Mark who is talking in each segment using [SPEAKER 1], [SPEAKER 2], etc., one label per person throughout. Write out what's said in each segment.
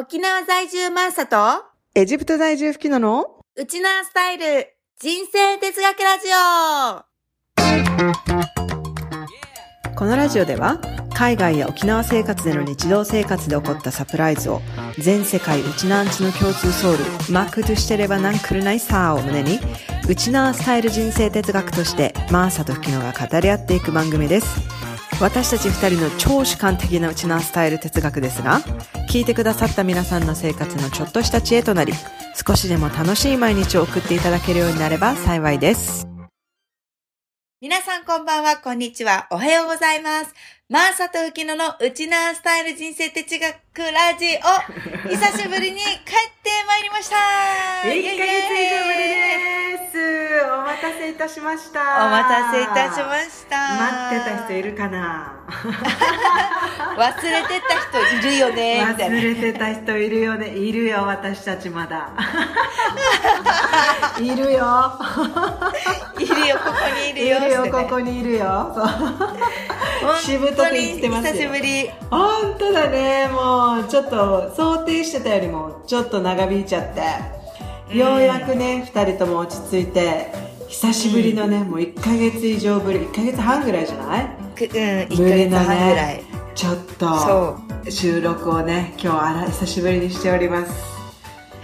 [SPEAKER 1] 沖縄在住マーサと、
[SPEAKER 2] エジプト在住吹きのの？
[SPEAKER 1] ウチナースタイル、人生哲学ラジオ。
[SPEAKER 2] このラジオでは海外や沖縄生活での日常生活で起こったサプライズを全世界ウチナーンチの共通ソウルマックとしてればなんくるないさーを胸にウチナースタイル人生哲学としてマーサと吹きのが語り合っていく番組です私たち二人の超主観的なウチナースタイル哲学ですが聞いてくださった皆さんの生活のちょっとした知恵となり少しでも楽しい毎日を送っていただけるようになれば幸いです
[SPEAKER 1] 皆さんこんばんは、こんにちは、おはようございます。マーサとウキノのウチナースタイル人生哲学ラジオ、久しぶりに帰ってまいりました。
[SPEAKER 2] 1ヶ月以上ぶりです。お待たせいたしました。
[SPEAKER 1] お待たせいたしました。
[SPEAKER 2] 待ってた人いるかな？
[SPEAKER 1] 忘れてた人いるよね。
[SPEAKER 2] 忘れてた人いるよね。いるよ私たちまだ。いるよ。
[SPEAKER 1] いるよ、ここにいるよ。
[SPEAKER 2] いるよここにいるよ。そう。
[SPEAKER 1] 本
[SPEAKER 2] しぶとく言ってますよ。
[SPEAKER 1] 久しぶり。
[SPEAKER 2] 本当だねもうちょっと想定してたよりもちょっと長引いちゃって、ようやくね2人とも落ち着いて久しぶりのね、もう1ヶ月以上ぶり1ヶ月半ぐらいじゃない？
[SPEAKER 1] くうん、1ヶ
[SPEAKER 2] 無理な
[SPEAKER 1] 月半ぐらい。
[SPEAKER 2] ねちょっ
[SPEAKER 1] そ
[SPEAKER 2] と収録をね今日あら久しぶりにしております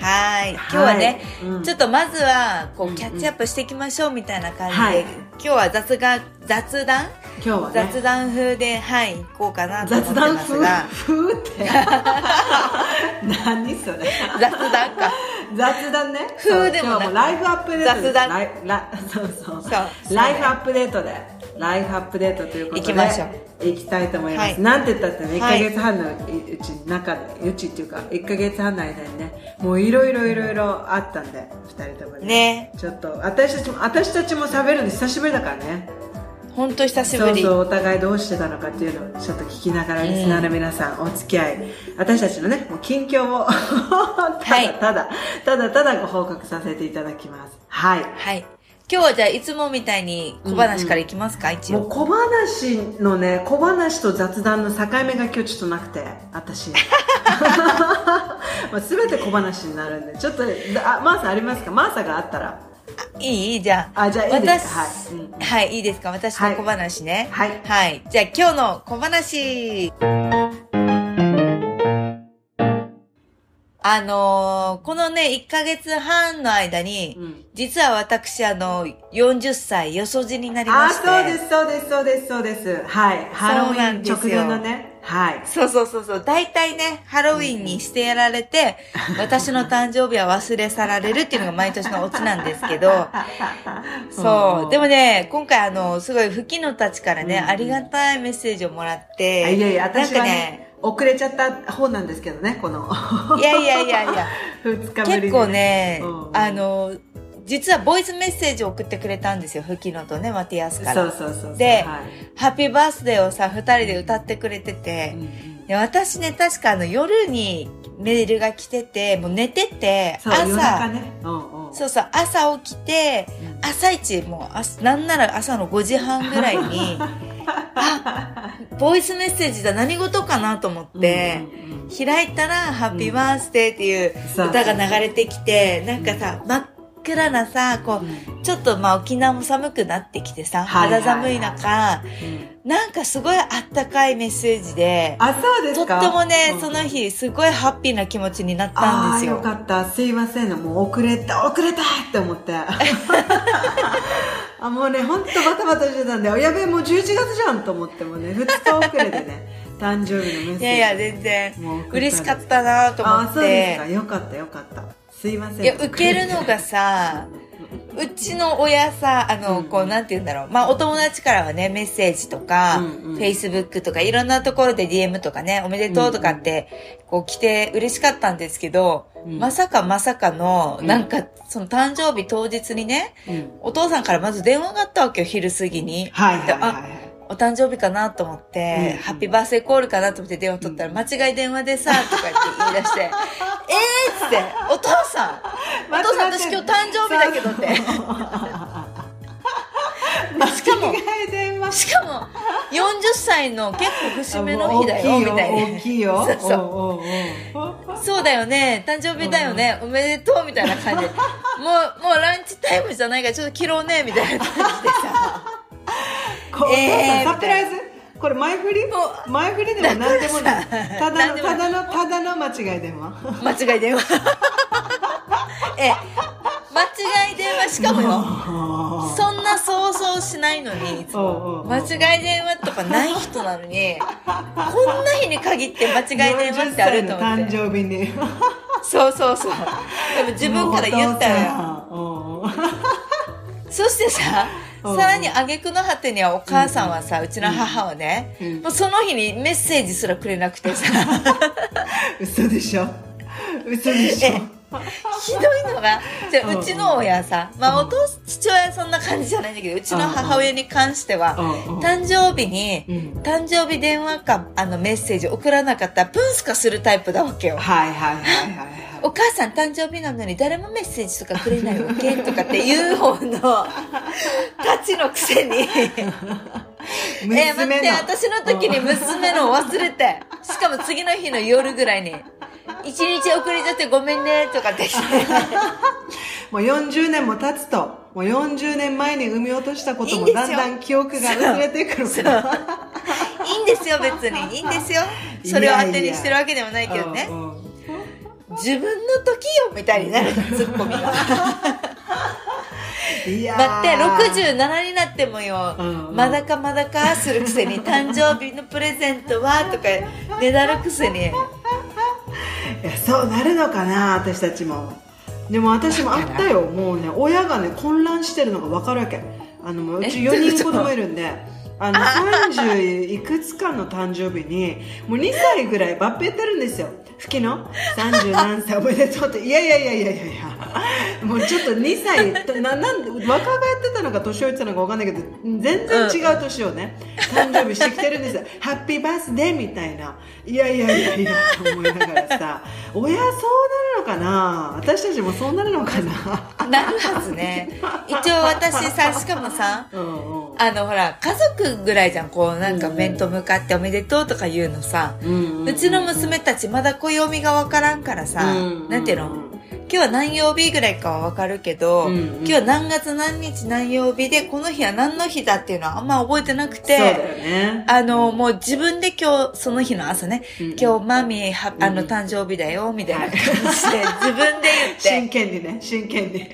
[SPEAKER 1] はい。今日はね、
[SPEAKER 2] うん。
[SPEAKER 1] ちょっとまずは、こう、
[SPEAKER 2] うんうん。
[SPEAKER 1] キャッチアップしていきましょうみたいな感じで、
[SPEAKER 2] はい。
[SPEAKER 1] 今日は雑が、雑談？
[SPEAKER 2] 今日はね。
[SPEAKER 1] 雑談風で、はい、行こうかなと思って
[SPEAKER 2] 雑談風
[SPEAKER 1] ますが、
[SPEAKER 2] 風？って？何それ？
[SPEAKER 1] 雑談か。
[SPEAKER 2] 雑談ね。
[SPEAKER 1] 風でもな
[SPEAKER 2] もライフアップデート
[SPEAKER 1] 雑談。
[SPEAKER 2] ライラそうそう。
[SPEAKER 1] そう。
[SPEAKER 2] ライフアップデートでライフアップデートということで
[SPEAKER 1] 行きましょう。
[SPEAKER 2] 行きたいと思います、
[SPEAKER 1] はい。
[SPEAKER 2] なんて言ったってね1
[SPEAKER 1] はい。
[SPEAKER 2] ヶ月半のうち中でうちっていうか1ヶ月半の間にねもういろいろいろいろあったんで2人ともね。
[SPEAKER 1] ね。
[SPEAKER 2] ちょっと私たちも私たちも喋るの久しぶりだからね。
[SPEAKER 1] ほんと久しぶり。
[SPEAKER 2] そうそうお互いどうしてたのかっていうのをちょっと聞きながらリスナーの皆さん、お付き合い。私たちのねもう近況を た
[SPEAKER 1] はい
[SPEAKER 2] だただ、ただただご報告させていただきます。はい。
[SPEAKER 1] はい。今日はじゃあ、いつもみたいに小話からいきますか、一応。
[SPEAKER 2] もう小話のね小話と雑談の境目が今日ちょっとなくて私 まあ全て小話になるんでちょっとあマーサありますか？マーサがあったら
[SPEAKER 1] いい？じゃあ。
[SPEAKER 2] あじゃあいいです
[SPEAKER 1] 私
[SPEAKER 2] はいうん
[SPEAKER 1] はい、いいですか？私の小話ね。
[SPEAKER 2] はい
[SPEAKER 1] はい。じゃあ、今日の小話。あのーこのね、1ヶ月半の間に、
[SPEAKER 2] うん。
[SPEAKER 1] 実は私、あの、40歳、よそじになりま
[SPEAKER 2] あ
[SPEAKER 1] して。
[SPEAKER 2] そうですそうですそうですそうです。はい。ハロウィン直前のね。はい。
[SPEAKER 1] そうそうそうそう。大体ね、ハロウィンにしてやられて、私の誕生日は忘れ去られるっていうのが毎年のオチなんですけど、そう。でもね、今回あの、すごい、吹きのたちからね、
[SPEAKER 2] うん。
[SPEAKER 1] ありがたいメッセージをもらっ
[SPEAKER 2] あ
[SPEAKER 1] て、
[SPEAKER 2] いやいや私は
[SPEAKER 1] なんか
[SPEAKER 2] ね遅れちゃった方なんですけどねこの。
[SPEAKER 1] いやいやいやいや、
[SPEAKER 2] 2日ぶりに
[SPEAKER 1] 結構ね、
[SPEAKER 2] うん
[SPEAKER 1] あの、実はボイスメッセージを送ってくれたんですよ、吹きのとね、マティアスから。
[SPEAKER 2] そうそうそう
[SPEAKER 1] で
[SPEAKER 2] はい。
[SPEAKER 1] ハッピーバースデーをさ、二人で歌ってくれてて、
[SPEAKER 2] うんうん。
[SPEAKER 1] で私ね、確かあの夜にメールが来てて、もう寝てて、朝、
[SPEAKER 2] ね。うんうん。
[SPEAKER 1] そうそう、朝起きて、
[SPEAKER 2] うん。
[SPEAKER 1] 朝一、もう朝、なんなら朝の5時半ぐらいに、あ、ボイスメッセージだ、何事かなと思って、
[SPEAKER 2] うんうんうん。
[SPEAKER 1] 開いたら、ハッピーバースデーっていう歌が流れてきて、なんかさ、真っ暗なさ、こう、ちょっとまあ沖縄も寒くなってきてさ、肌寒い中、なんかすごいあったかいメッセージで、
[SPEAKER 2] あそうで
[SPEAKER 1] とっ
[SPEAKER 2] すか
[SPEAKER 1] てもね、
[SPEAKER 2] うん。
[SPEAKER 1] その日、すごいハッピーな気持ちになったんですよ。
[SPEAKER 2] よかった。すいませんね。もう遅れた遅れたって思って。あもうね本当バタバタしてたんでやべえもう11月じゃんと思ってもね2日遅れでね 誕生日のメッセージ。
[SPEAKER 1] いやいや、全然。嬉しかったなと思
[SPEAKER 2] あ
[SPEAKER 1] っ
[SPEAKER 2] そうですか。
[SPEAKER 1] て。
[SPEAKER 2] よかったよかったすいません。
[SPEAKER 1] いや、受けるのがさ、うちの親さ、あの、
[SPEAKER 2] うん。
[SPEAKER 1] こう、なんて言うんだろう。まあ、お友達からはね、メッセージとか、
[SPEAKER 2] うんうん。
[SPEAKER 1] Facebook とか、いろんなところで DM とかね、おめでとうとかって、こう来て嬉しかったんですけど、
[SPEAKER 2] うん。
[SPEAKER 1] まさかまさかの、
[SPEAKER 2] うん。
[SPEAKER 1] なんか、その誕生日当日にね、
[SPEAKER 2] うん。
[SPEAKER 1] お父さんからまず電話があったわけよ、昼過ぎに。で
[SPEAKER 2] はいはいはい。
[SPEAKER 1] あお誕生日かなと思って、
[SPEAKER 2] うん
[SPEAKER 1] ハッピーバースデーコールかなと思って電話取ったら、間違い電話でさ、とかって言い出して、えーっつって、お父さん、お父さん私今日誕生日だけどって。しかもしかも、歳の結構節目の日だよ、みたいな。
[SPEAKER 2] 大きいよ。
[SPEAKER 1] そうそう。そうだよね、誕生日だよね、おめでとう、みたいな感じで。もう、もうランチタイムじゃないから、ちょっと切ろうね、みたいな感じでさ。
[SPEAKER 2] こ
[SPEAKER 1] えー
[SPEAKER 2] サプライズ？これ前振り？
[SPEAKER 1] も
[SPEAKER 2] 前振りでも何でもない。ただの、ただの、ただの間違い電話。
[SPEAKER 1] 間違い電話。え、間違い電話しかもよ。そんな想像しないのに、いつも間違い電話とかない人なのに、こんな日に限って間違い電話ってあると思っ
[SPEAKER 2] 40歳の
[SPEAKER 1] て。
[SPEAKER 2] 誕生日に。
[SPEAKER 1] そうそうそう。でも自分から言ったよ。
[SPEAKER 2] よ。
[SPEAKER 1] そしてさ、
[SPEAKER 2] うん
[SPEAKER 1] さらに挙句の果てにはお母さんはさ、うちの母はね、
[SPEAKER 2] うん。
[SPEAKER 1] もうその日にメッセージすらくれなくてさ、
[SPEAKER 2] 嘘でしょ。嘘でしょ。
[SPEAKER 1] えひどいのが、じゃあ
[SPEAKER 2] う
[SPEAKER 1] ちの親さ、まあお父、父親はそんな感じじゃないんだけど、うちの母親に関しては、誕生日に、
[SPEAKER 2] うん。
[SPEAKER 1] 誕生日電話か、あのメッセージ送らなかったら、プンスカするタイプだわけよ。
[SPEAKER 2] はいはいはいはいはい。
[SPEAKER 1] お母さん誕生日なのに誰もメッセージとかくれないわけとかっていう方の、たちのくせに、えー、待って、私の時に娘のを忘れて、しかも次の日の夜ぐらいに、一日遅れちゃってごめんね、とかって来て、
[SPEAKER 2] もう40年も経つと、もう40年前に産み落としたこともだんだん記憶が薄れてくるから。
[SPEAKER 1] いいんですよ、別に。いいんですよ。それを当てにしてるわけでもないけどね。
[SPEAKER 2] う。んうん
[SPEAKER 1] 自分の時よ、みたいになるの、ツッコミが。
[SPEAKER 2] いやー。
[SPEAKER 1] だって、67になってもよ、
[SPEAKER 2] うんうん。
[SPEAKER 1] まだかまだかするくせに、誕生日のプレゼントは、とか、ねだるくせに。
[SPEAKER 2] いやそうなるのかな私たちも。でも私もあったよもうね親がね混乱してるのが分かるわけ。あのもううち
[SPEAKER 1] え
[SPEAKER 2] 4人子供いるんであの30いくつかの誕生日にもう2歳ぐらいバッペってるんですよ。吹きの？30何歳おめでとうって。いやいやいやいやいやいや。もうちょっと2歳とななんで若返ってたのか年老いてたのか分かんないけど全然違う年をね、誕生日してきてるんですよ。ハッピーバースデーみたいな。いやいやいやいやと思いながらさ。親そうなるのかな？私たちもそうなるのかな？
[SPEAKER 1] なるはずね。一応私さ、しかもさ、
[SPEAKER 2] うんうん
[SPEAKER 1] あのほら、家族ぐらいじゃん、こうなんか面と向かっておめでとうとか言うのさ。
[SPEAKER 2] うん
[SPEAKER 1] うちの娘たちまだ暦がわからんからさ、
[SPEAKER 2] うん
[SPEAKER 1] なんていうの？今日は何曜日ぐらいかはわかるけど、
[SPEAKER 2] うんうん。
[SPEAKER 1] 今日は何月何日何曜日で、この日は何の日だっていうのはあんま覚えてなくて、
[SPEAKER 2] そうだよね。
[SPEAKER 1] あの、もう自分で今日、その日の朝ね、
[SPEAKER 2] うん
[SPEAKER 1] 今日マミーは、あの、
[SPEAKER 2] うん。
[SPEAKER 1] 誕生日だよ、みたいな感じで、自分で言
[SPEAKER 2] 真
[SPEAKER 1] って、
[SPEAKER 2] 剣にね真剣に。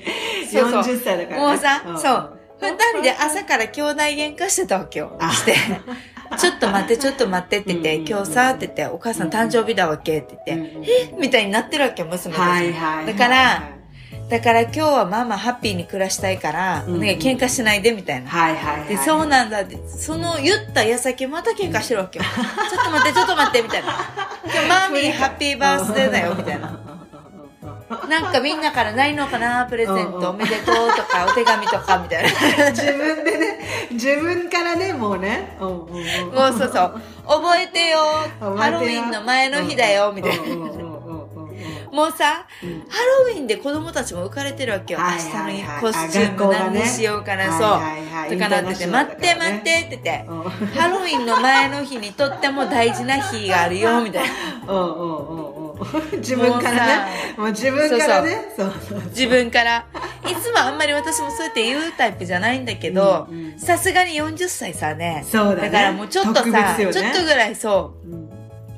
[SPEAKER 1] そうそう。
[SPEAKER 2] 40歳だから、ね、
[SPEAKER 1] もうさ、
[SPEAKER 2] ん。
[SPEAKER 1] そう、二人で朝から兄弟喧嘩してたわけよ。
[SPEAKER 2] あ
[SPEAKER 1] して、ちょっと待って、ちょっと待ってって言って、
[SPEAKER 2] うん
[SPEAKER 1] 今日さ、って言って、お母さん誕生日だわけって言って、
[SPEAKER 2] うん
[SPEAKER 1] え？みたいになってるわけよ、娘たち。
[SPEAKER 2] はいはい
[SPEAKER 1] だから、だから今日はママハッピーに暮らしたいから、
[SPEAKER 2] うん
[SPEAKER 1] お願い喧嘩しないで、みたいな。
[SPEAKER 2] はいはいはい
[SPEAKER 1] で、そうなんだって、その言った矢先また喧嘩してるわけよ。ちょっと待って、ちょっと待って、みたいな。今日マーミーハッピーバースデーだよ、みたいな。なんかみんなからないのかな、プレゼント、おめでとうとか、お手紙とか、みたいな。
[SPEAKER 2] 自分でね自分からねもうねうんうんうん
[SPEAKER 1] もうそうそう。覚えてよ。ハロウィンの前の日だよ、みたいな。もうさ、
[SPEAKER 2] うん
[SPEAKER 1] ハロウィンで子供たちも浮かれてるわけよ。
[SPEAKER 2] はい
[SPEAKER 1] 明
[SPEAKER 2] はいはい
[SPEAKER 1] 日のコスチューム何にしようかな、そう。
[SPEAKER 2] はいはいはい
[SPEAKER 1] とかなってて、
[SPEAKER 2] インターナショナル
[SPEAKER 1] 待って待ってって言って、
[SPEAKER 2] うん
[SPEAKER 1] ハロウィンの前の日にとっても大事な日があるよ、みたいな。
[SPEAKER 2] うんうんうんうん 自分からね。もう自分からね。そうそう。
[SPEAKER 1] 自分から。いつもあんまり私もそうやって言うタイプじゃないんだけどさすがに40歳さね。
[SPEAKER 2] そうだね。
[SPEAKER 1] からもうちょっと
[SPEAKER 2] 特
[SPEAKER 1] さ、
[SPEAKER 2] ね。
[SPEAKER 1] ちょっとぐらいそう、
[SPEAKER 2] うん。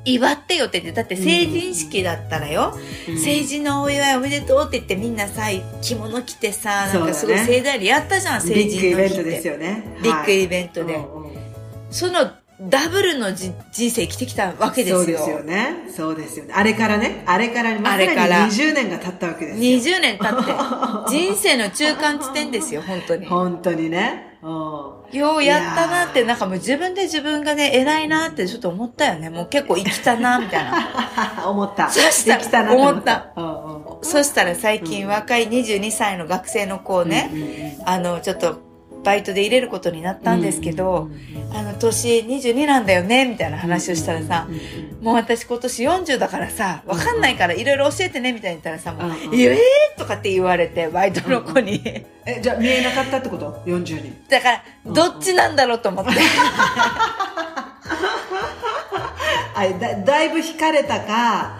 [SPEAKER 1] 祝ってよって言って、だって成人式だったらよ、
[SPEAKER 2] うん
[SPEAKER 1] 成人のお祝いおめでとうって言ってみんなさ、着物着てさ、なんかすごい盛大にやったじゃん、成
[SPEAKER 2] ビッグイベントです
[SPEAKER 1] て。
[SPEAKER 2] よね
[SPEAKER 1] ビッグイ
[SPEAKER 2] ベ
[SPEAKER 1] ベントで。そのダブルのじ人生生きてきたわけですよ。
[SPEAKER 2] そうですよね。そうですよね。あれからね。あれからまさに
[SPEAKER 1] あれから。
[SPEAKER 2] 20年が経ったわけですよ。
[SPEAKER 1] 20年経って、人生の中間地点ですよ、本当に。
[SPEAKER 2] 本当にね。う。ん
[SPEAKER 1] ようやったなって、なんかもう自分で自分がね、偉いなってちょっと思ったよね。もう結構生きたな、みたいな。
[SPEAKER 2] 思った。
[SPEAKER 1] そしたら
[SPEAKER 2] できたなと
[SPEAKER 1] 思った。そしたら最近若い22歳の学生の子をね、あの、ちょっとバイトで入れることになったんですけど、あの、年22なんだよね、みたいな話をしたらさ、もう私今年40だからさ、わかんないからいろいろ教えてね、みたいに言ったらさ、もう、えーとかって言われて、バイトの子に。
[SPEAKER 2] え、じゃあ見えなかったってこと ?40 人。
[SPEAKER 1] だから、どっちなんだろうと思って。
[SPEAKER 2] あだだいぶ引かれたか、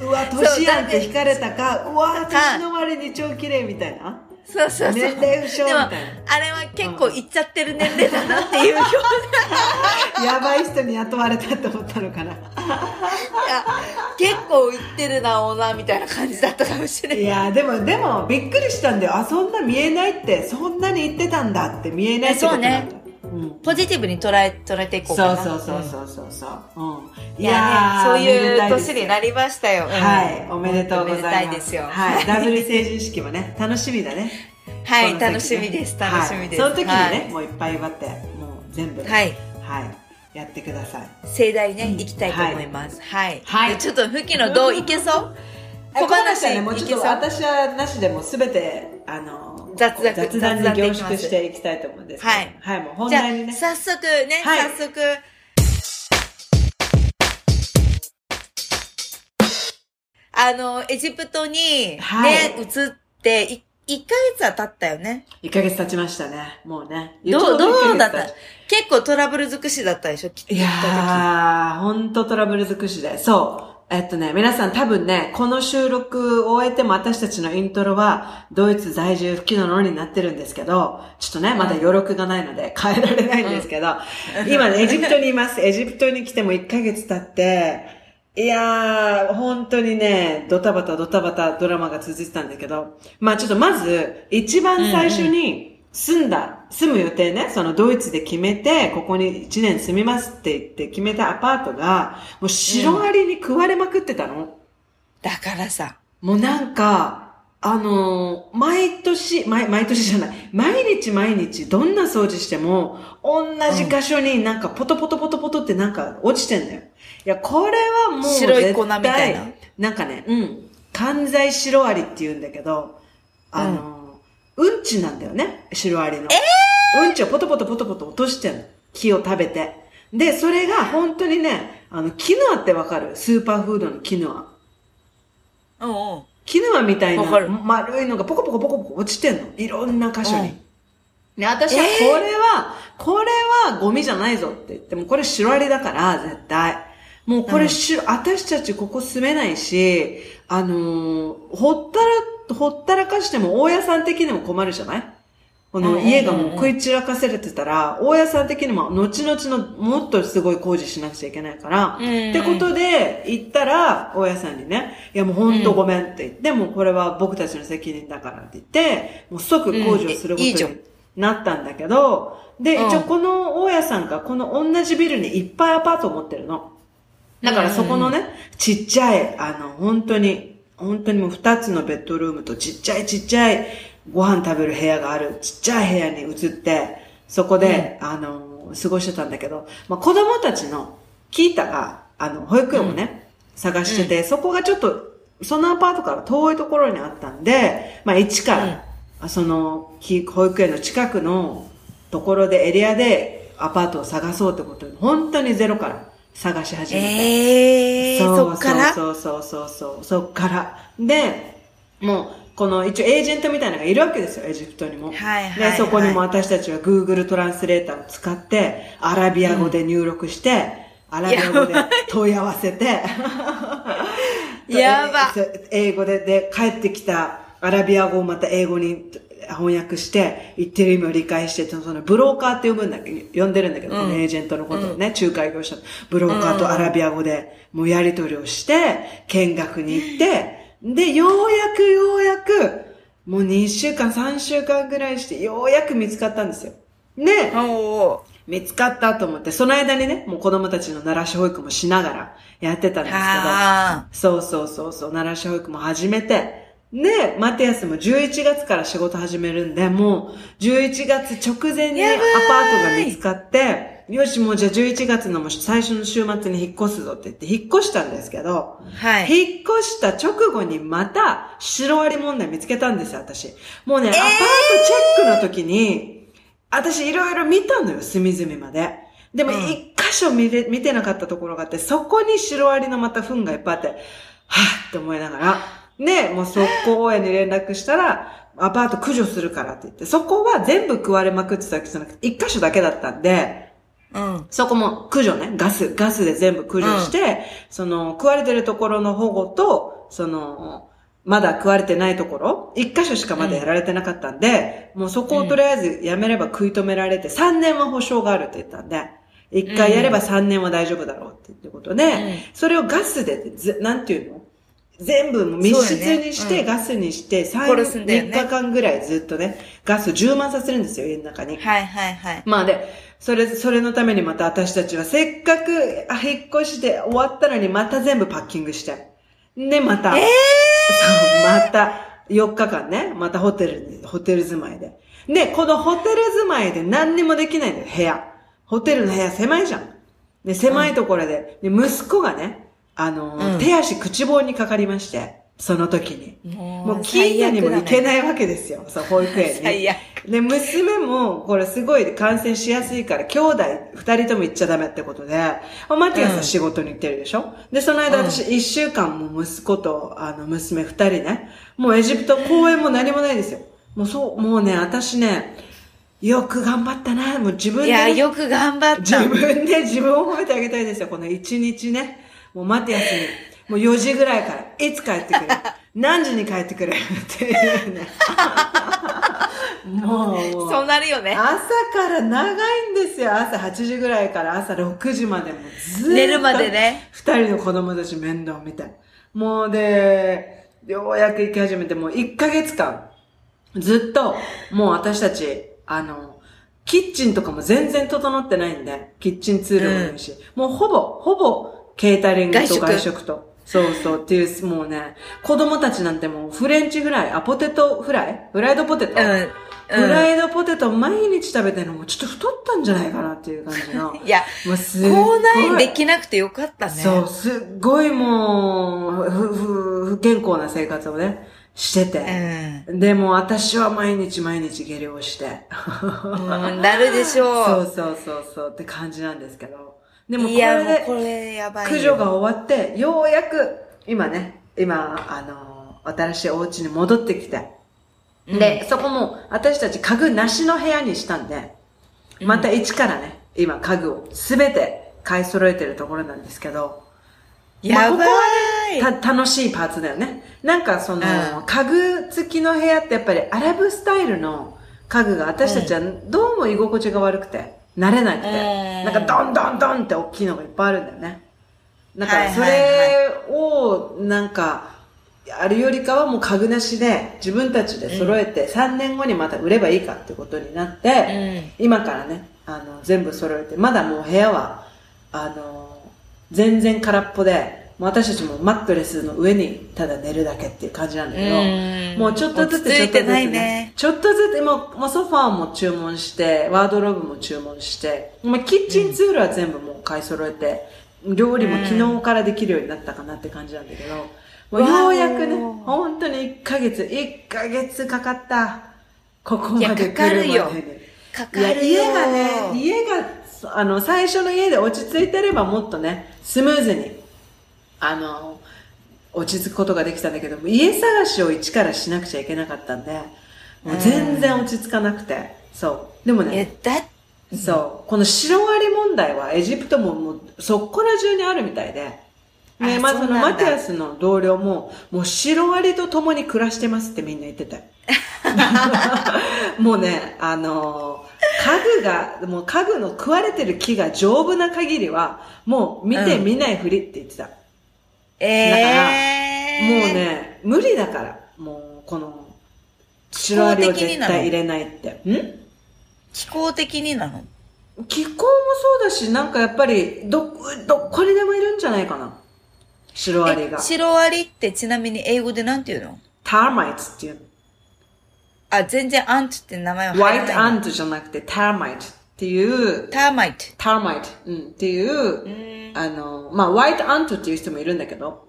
[SPEAKER 2] うわ、年やんって引かれたか、うわ、年の割に超綺麗みたいな？
[SPEAKER 1] そうそうそう。
[SPEAKER 2] 年齢不詳み
[SPEAKER 1] でも、
[SPEAKER 2] たい
[SPEAKER 1] あれは結構いっちゃってる年齢だなっていう表現。
[SPEAKER 2] やばい人に雇われたって思ったのかな。
[SPEAKER 1] いや結構言ってるな、オーナーみたいな感じだったかもしれないい。
[SPEAKER 2] やでも、でも、びっくりしたんだよ。あ、そんな見えないって、そんなに言ってたんだって見えないってことなんだ。
[SPEAKER 1] え
[SPEAKER 2] うん。
[SPEAKER 1] ポジティブに捉え、捉えていこうかな。
[SPEAKER 2] そうそうそう
[SPEAKER 1] うん
[SPEAKER 2] そうそうそう。うん。
[SPEAKER 1] いやね、そういう年にな
[SPEAKER 2] り
[SPEAKER 1] りましたよ。うん
[SPEAKER 2] はい、おめでとうございます。
[SPEAKER 1] おめでたいですよ。
[SPEAKER 2] はい、ダブル成人式もね、楽しみだね。
[SPEAKER 1] はい、楽しみです、楽しみです。
[SPEAKER 2] はい、その時にね、
[SPEAKER 1] はい
[SPEAKER 2] もういっぱい祝って、もう全部、
[SPEAKER 1] はい。
[SPEAKER 2] はい、やってください。
[SPEAKER 1] 盛大にね、行きたいと思います。はい。
[SPEAKER 2] はい
[SPEAKER 1] でちょっと、吹きのどう？いけそう？
[SPEAKER 2] 小話はね、
[SPEAKER 1] い
[SPEAKER 2] もうちょっと
[SPEAKER 1] けそう？
[SPEAKER 2] 私はなしでもすべて、あの、
[SPEAKER 1] 雑談
[SPEAKER 2] 雑談に凝縮していきたいと思うんですけど。
[SPEAKER 1] はい
[SPEAKER 2] はい、もう本
[SPEAKER 1] じゃあ
[SPEAKER 2] 題にね。、
[SPEAKER 1] 早速ね、
[SPEAKER 2] はい
[SPEAKER 1] 早速。あの、エジプトにね、
[SPEAKER 2] はい
[SPEAKER 1] 移って、い1ヶ月は経ったよね。
[SPEAKER 2] 1ヶ月経ちましたね。もうね。
[SPEAKER 1] どう、どうだった？結構トラブル尽くしだったでしょき
[SPEAKER 2] いやー、ほんとトラブル尽くしで。そう。えっとね、皆さん多分ね、この収録を終えても私たちのイントロは、ドイツ在住吹きののになってるんですけど、ちょっとね、まだ余力がないので変えられないんですけど、今ね、エジプトにいます。エジプトに来ても1ヶ月経って、いやー、本当にね、ドタバタドタバタドラマが続いてたんだけど、まあちょっとまず、一番最初に住んだ、住む予定ね、そのドイツで決めて、ここに1年住みますって言って決めたアパートが、もうシロアリに食われまくってたの。
[SPEAKER 1] だからさ。
[SPEAKER 2] もうなんか、あのー毎年、毎、毎年じゃない、毎日毎日どんな掃除しても、同じ箇所になんかポトポトポトポトってなんか落ちてんだよ。いや、これはもう絶対、
[SPEAKER 1] 白い粉みたいな
[SPEAKER 2] なんかね、うん、関西シロアリって言うんだけど、あのーうん、ちなんだよね、シロアリの。うんちをポトポトポトポト落としてんの。木を食べて。で、それが本当にね、あの、キヌアってわかる？スーパーフードのキヌア。
[SPEAKER 1] うんうん。
[SPEAKER 2] キヌアみたいな丸いのがポコポコポコポコ落ちてんの。いろんな箇所に。
[SPEAKER 1] うん
[SPEAKER 2] で、私は
[SPEAKER 1] え
[SPEAKER 2] これは、これはゴミじゃないぞって言っても、これシロアリだから、絶対。もうこれし、私たちここ住めないし、あのーほったら、ほったらかしても大家さん的にも困るじゃない？この家がもう食い散らかせれてたら、大家さん的にも後々のもっとすごい工事しなくちゃいけないから、ってことで行ったら、大家さんにね、いやもうほんとごめんって言って、もうこれは僕たちの責任だからって言って、もう即工事をすることになったんだけど、で、
[SPEAKER 1] うん。
[SPEAKER 2] 一応この大家さんがこの同じビルにいっぱいアパートを持ってるの。だからそこのね、ちっちゃい、あの、本当に、本当にもう二つのベッドルームとちっちゃいちっちゃいご飯食べる部屋があるちっちゃい部屋に移って、そこで、あの、過ごしてたんだけど、まあ子供たちのキータが、あの、保育園をね、探してて、そこがちょっと、そのアパートから遠いところにあったんで、まあ一から、その、き保育園の近くのところで、エリアでアパートを探そうってことで、本当にゼロから探し始めて。
[SPEAKER 1] ええー、そっから？
[SPEAKER 2] そうそうそうそう、そっから。で、もう、この一応エージェントみたいなのがいるわけですよ、エジプトにも。
[SPEAKER 1] はいはいはい
[SPEAKER 2] で、そこにも私たちは Google トランスレーターを使って、アラビア語で入力して、アラビア語で問い合わせて、
[SPEAKER 1] やば
[SPEAKER 2] そう英語で、で、帰ってきたアラビア語をまた英語に翻訳して、言ってる意味を理解して、そのブローカーって呼ぶんだけ？ど、呼んでるんだけど、このエージェントのことをね、仲介業者。のブローカーとアラビア語でもうやり取りをして、見学に行って、で、ようやくようやく、もう2週間、3週間ぐらいして、ようやく見つかったんですよ。で、
[SPEAKER 1] おー。
[SPEAKER 2] 見つかったと思って、その間にね、もう子供たちの習らし保育もしながらやってたんですけど、
[SPEAKER 1] あ
[SPEAKER 2] そうそうそうそう、習らし保育も始めて、で、マティアスも11月から仕事始めるんで、もう11月直前にアパ
[SPEAKER 1] い
[SPEAKER 2] ートが見つかって、よし、もうじゃあ11月の最初の週末に引っ越すぞって言って引っ越したんですけど、
[SPEAKER 1] ーはい。
[SPEAKER 2] 引っ越した直後にまたシロアリ問題見つけたんですよ、私。もうね、アパートチェックの時に、私いろいろ見たのよ、隅々まで。でも
[SPEAKER 1] うん
[SPEAKER 2] 一箇所見れ、見てなかったところがあって、そこにシロアリのまた糞がいっぱいあって、はぁって思いながら、ね、もう速攻親に連絡したら、アパート駆除するからって言って、そこは全部食われまくってたわけじゃなくて、一箇所だけだったんで、
[SPEAKER 1] うん。
[SPEAKER 2] そこも駆除ね、ガス、ガスで全部駆除して、その、食われてるところの保護と、その、まだ食われてないところ、一箇所しかまだやられてなかったんで、もうそこをとりあえずやめれば食い止められて、3年は保証があるって言ったんで、一回やれば3年は大丈夫だろうっていうことで、
[SPEAKER 1] うん。
[SPEAKER 2] それをガスでず、なんていうの？全部密室にして、ガスにして、3、
[SPEAKER 1] 殺すんだよね
[SPEAKER 2] 3日間ぐらいずっとね、ガス充満させるんですよ、家の中に。
[SPEAKER 1] はいはいはい。
[SPEAKER 2] まあで、それ、それのためにまた私たちはせっかくあ引っ越して終わったのにまた全部パッキングして。で、また。
[SPEAKER 1] え
[SPEAKER 2] そう、また4日間ね、またホテルに、ホテル住まいで。で、このホテル住まいで何にもできないんだよ、部屋。ホテルの部屋狭いじゃん。で、狭いところで、で息子がね、あの、
[SPEAKER 1] うん
[SPEAKER 2] 手足口棒にかかりまして、その時に。
[SPEAKER 1] も
[SPEAKER 2] もう近所にも行け
[SPEAKER 1] い。
[SPEAKER 2] ないわけですよ、そう、保育園に。
[SPEAKER 1] 最悪。
[SPEAKER 2] で、娘も、これすごい感染しやすいから、兄弟二人とも行っちゃダメってことで、マティアさ
[SPEAKER 1] うん
[SPEAKER 2] 仕事に行ってるでしょ？で、その間
[SPEAKER 1] うん
[SPEAKER 2] 私一週間も息子と、あの、娘二人ね、もうエジプト公園も何もないですよ。もうそう、もうね、私ね、よく頑張ったな、もう自分で、
[SPEAKER 1] いや、
[SPEAKER 2] ね、
[SPEAKER 1] よく頑張った。
[SPEAKER 2] 自分で自分を褒めてあげたいですよ、この一日ね。もうマティアスに、もう4時ぐらいから、いつ帰ってくる？何時に帰ってくる？っていうね。もう、
[SPEAKER 1] そうなるよね。
[SPEAKER 2] 朝から長いんですよ。朝8時ぐらいから朝6時までもずーっと。
[SPEAKER 1] 寝るまでね。
[SPEAKER 2] 二人の子供たち面倒見て。もうで、ようやく行き始めて、もう1ヶ月間、ずっと、もう私たち、あの、キッチンとかも全然整ってないんで、キッチンツールもないし、もうほぼ、ほぼ、ケータリングと
[SPEAKER 1] 外食
[SPEAKER 2] と。そうそうっていう、もうね、子供たちなんてもうフレンチフライ、あ、ポテトフライ？フライドポテト、
[SPEAKER 1] うん。うん
[SPEAKER 2] フライドポテト毎日食べてるのもちょっと太ったんじゃないかなっていう感じの。
[SPEAKER 1] いや、
[SPEAKER 2] もうすっごい。
[SPEAKER 1] 口内できなくてよかったね。
[SPEAKER 2] そう、すっごいもう、ふ、ふ、不健康な生活をね、してて。
[SPEAKER 1] うん。
[SPEAKER 2] でも私は毎日毎日下痢をして。
[SPEAKER 1] うん、なるでしょう。
[SPEAKER 2] そうそうそうそうって感じなんですけど。でもこれで
[SPEAKER 1] れやばいよ。
[SPEAKER 2] 駆除が終わって、ようやく、今ね、今、あの、新しいお家に戻ってきて。で、そこも私たち家具なしの部屋にしたんで、また一からね、今家具をすべて買い揃えてるところなんですけど、まあ
[SPEAKER 1] やば
[SPEAKER 2] ここはねた、楽しいパーツだよね。なんかその、
[SPEAKER 1] うん
[SPEAKER 2] 家具付きの部屋ってやっぱりアラブスタイルの家具が私たちはどうも居心地が悪くて、慣れなくて、
[SPEAKER 1] うん。
[SPEAKER 2] なんかドンドンドンって大きいのがいっぱいあるんだよね。だからそれをなんか、あるよりかはもう家具なしで自分たちで揃えて3年後にまた売ればいいかってことになって、今からね、あの、全部揃えて、まだもう部屋は、あの、全然空っぽで、私たちもマットレスの上にただ寝るだけっていう感じなんだけど、
[SPEAKER 1] うん
[SPEAKER 2] もうちょっとずつ
[SPEAKER 1] 落ち
[SPEAKER 2] ょっとずつ
[SPEAKER 1] ね
[SPEAKER 2] ちょっとずつ、もうもうソファーも注文して、ワードローブも注文して、もうキッチンツールは全部もう買い揃えて、料理も昨日からできるようになったかなって感じなんだけど、もうようやくね、本当に1ヶ月、1ヶ月かかった。ここまで来る
[SPEAKER 1] かかるよ
[SPEAKER 2] までに。
[SPEAKER 1] かかるよ。
[SPEAKER 2] 家がね、家が、あの、最初の家で落ち着いてればもっとね、スムーズに、あの、落ち着くことができたんだけども、家探しを一からしなくちゃいけなかったんで、もう全然落ち着かなくて、そう。でもね、そう。このシロアリ問題はエジプトももうそこら中にあるみたいで、ね、
[SPEAKER 1] あ
[SPEAKER 2] まあそのマティアスの同僚も、もうシロアリと共に暮らしてますってみんな言ってたよ。もうね、あのー家具が、もう家具の食われてる木が丈夫な限りは、もう見て
[SPEAKER 1] うん
[SPEAKER 2] 見ないふりって言ってた。
[SPEAKER 1] え
[SPEAKER 2] だから
[SPEAKER 1] ー、
[SPEAKER 2] もう。ね、無理だから、もうこの、シロアリを絶対入れないって。ん？
[SPEAKER 1] 気候的になの？
[SPEAKER 2] 気候もそうだし、なんかやっぱり、ど、どこにでもいるんじゃないかな。シロアリが
[SPEAKER 1] え、。シロアリってちなみに英語でなんて言うの？
[SPEAKER 2] ターマイツっていう
[SPEAKER 1] あ、全然アントって名前は入らないの
[SPEAKER 2] イトアントじゃなくて、ターマイツっていう、
[SPEAKER 1] ターマイト。
[SPEAKER 2] ターマイト、うん、っていう、
[SPEAKER 1] ん。
[SPEAKER 2] あの、まあ、ホワイトアントっていう人もいるんだけど、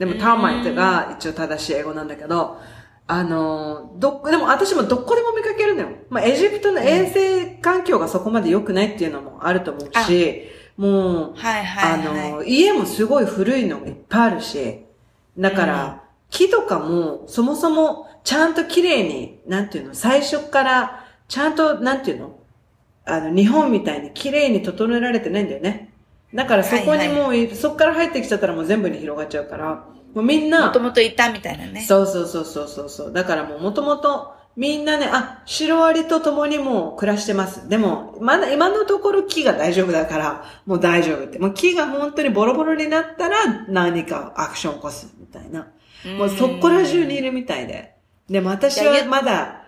[SPEAKER 2] でもターマイトが一応正しい英語なんだけど、あの、どっ、でも私もどこでも見かけるのよ。まあ、エジプトの衛生環境がそこまで良くないっていうのもあると思うし、もう、
[SPEAKER 1] はいはい、はい、
[SPEAKER 2] あの、家もすごい古いのがいっぱいあるし、だから、うん、木とかも、そもそも、ちゃんと綺麗に、なんていうの、最初から、ちゃんと、なんていうの？あの、日本みたいに綺麗に整えられてないんだよね。だからそこにもう、はいはい、そこから入ってきちゃったらもう全部に広がっちゃうから、もうみんな。
[SPEAKER 1] もともといたみたいなね。
[SPEAKER 2] そうそうそうそうそうそう。だからもうもともと、みんなね、あ、シロアリと共にもう暮らしてます。でも、まだ今のところ木が大丈夫だから、もう大丈夫って。もう木が本当にボロボロになったら何かアクション起こすみたいな。もうそこら中にいるみたいで。でも私はまだ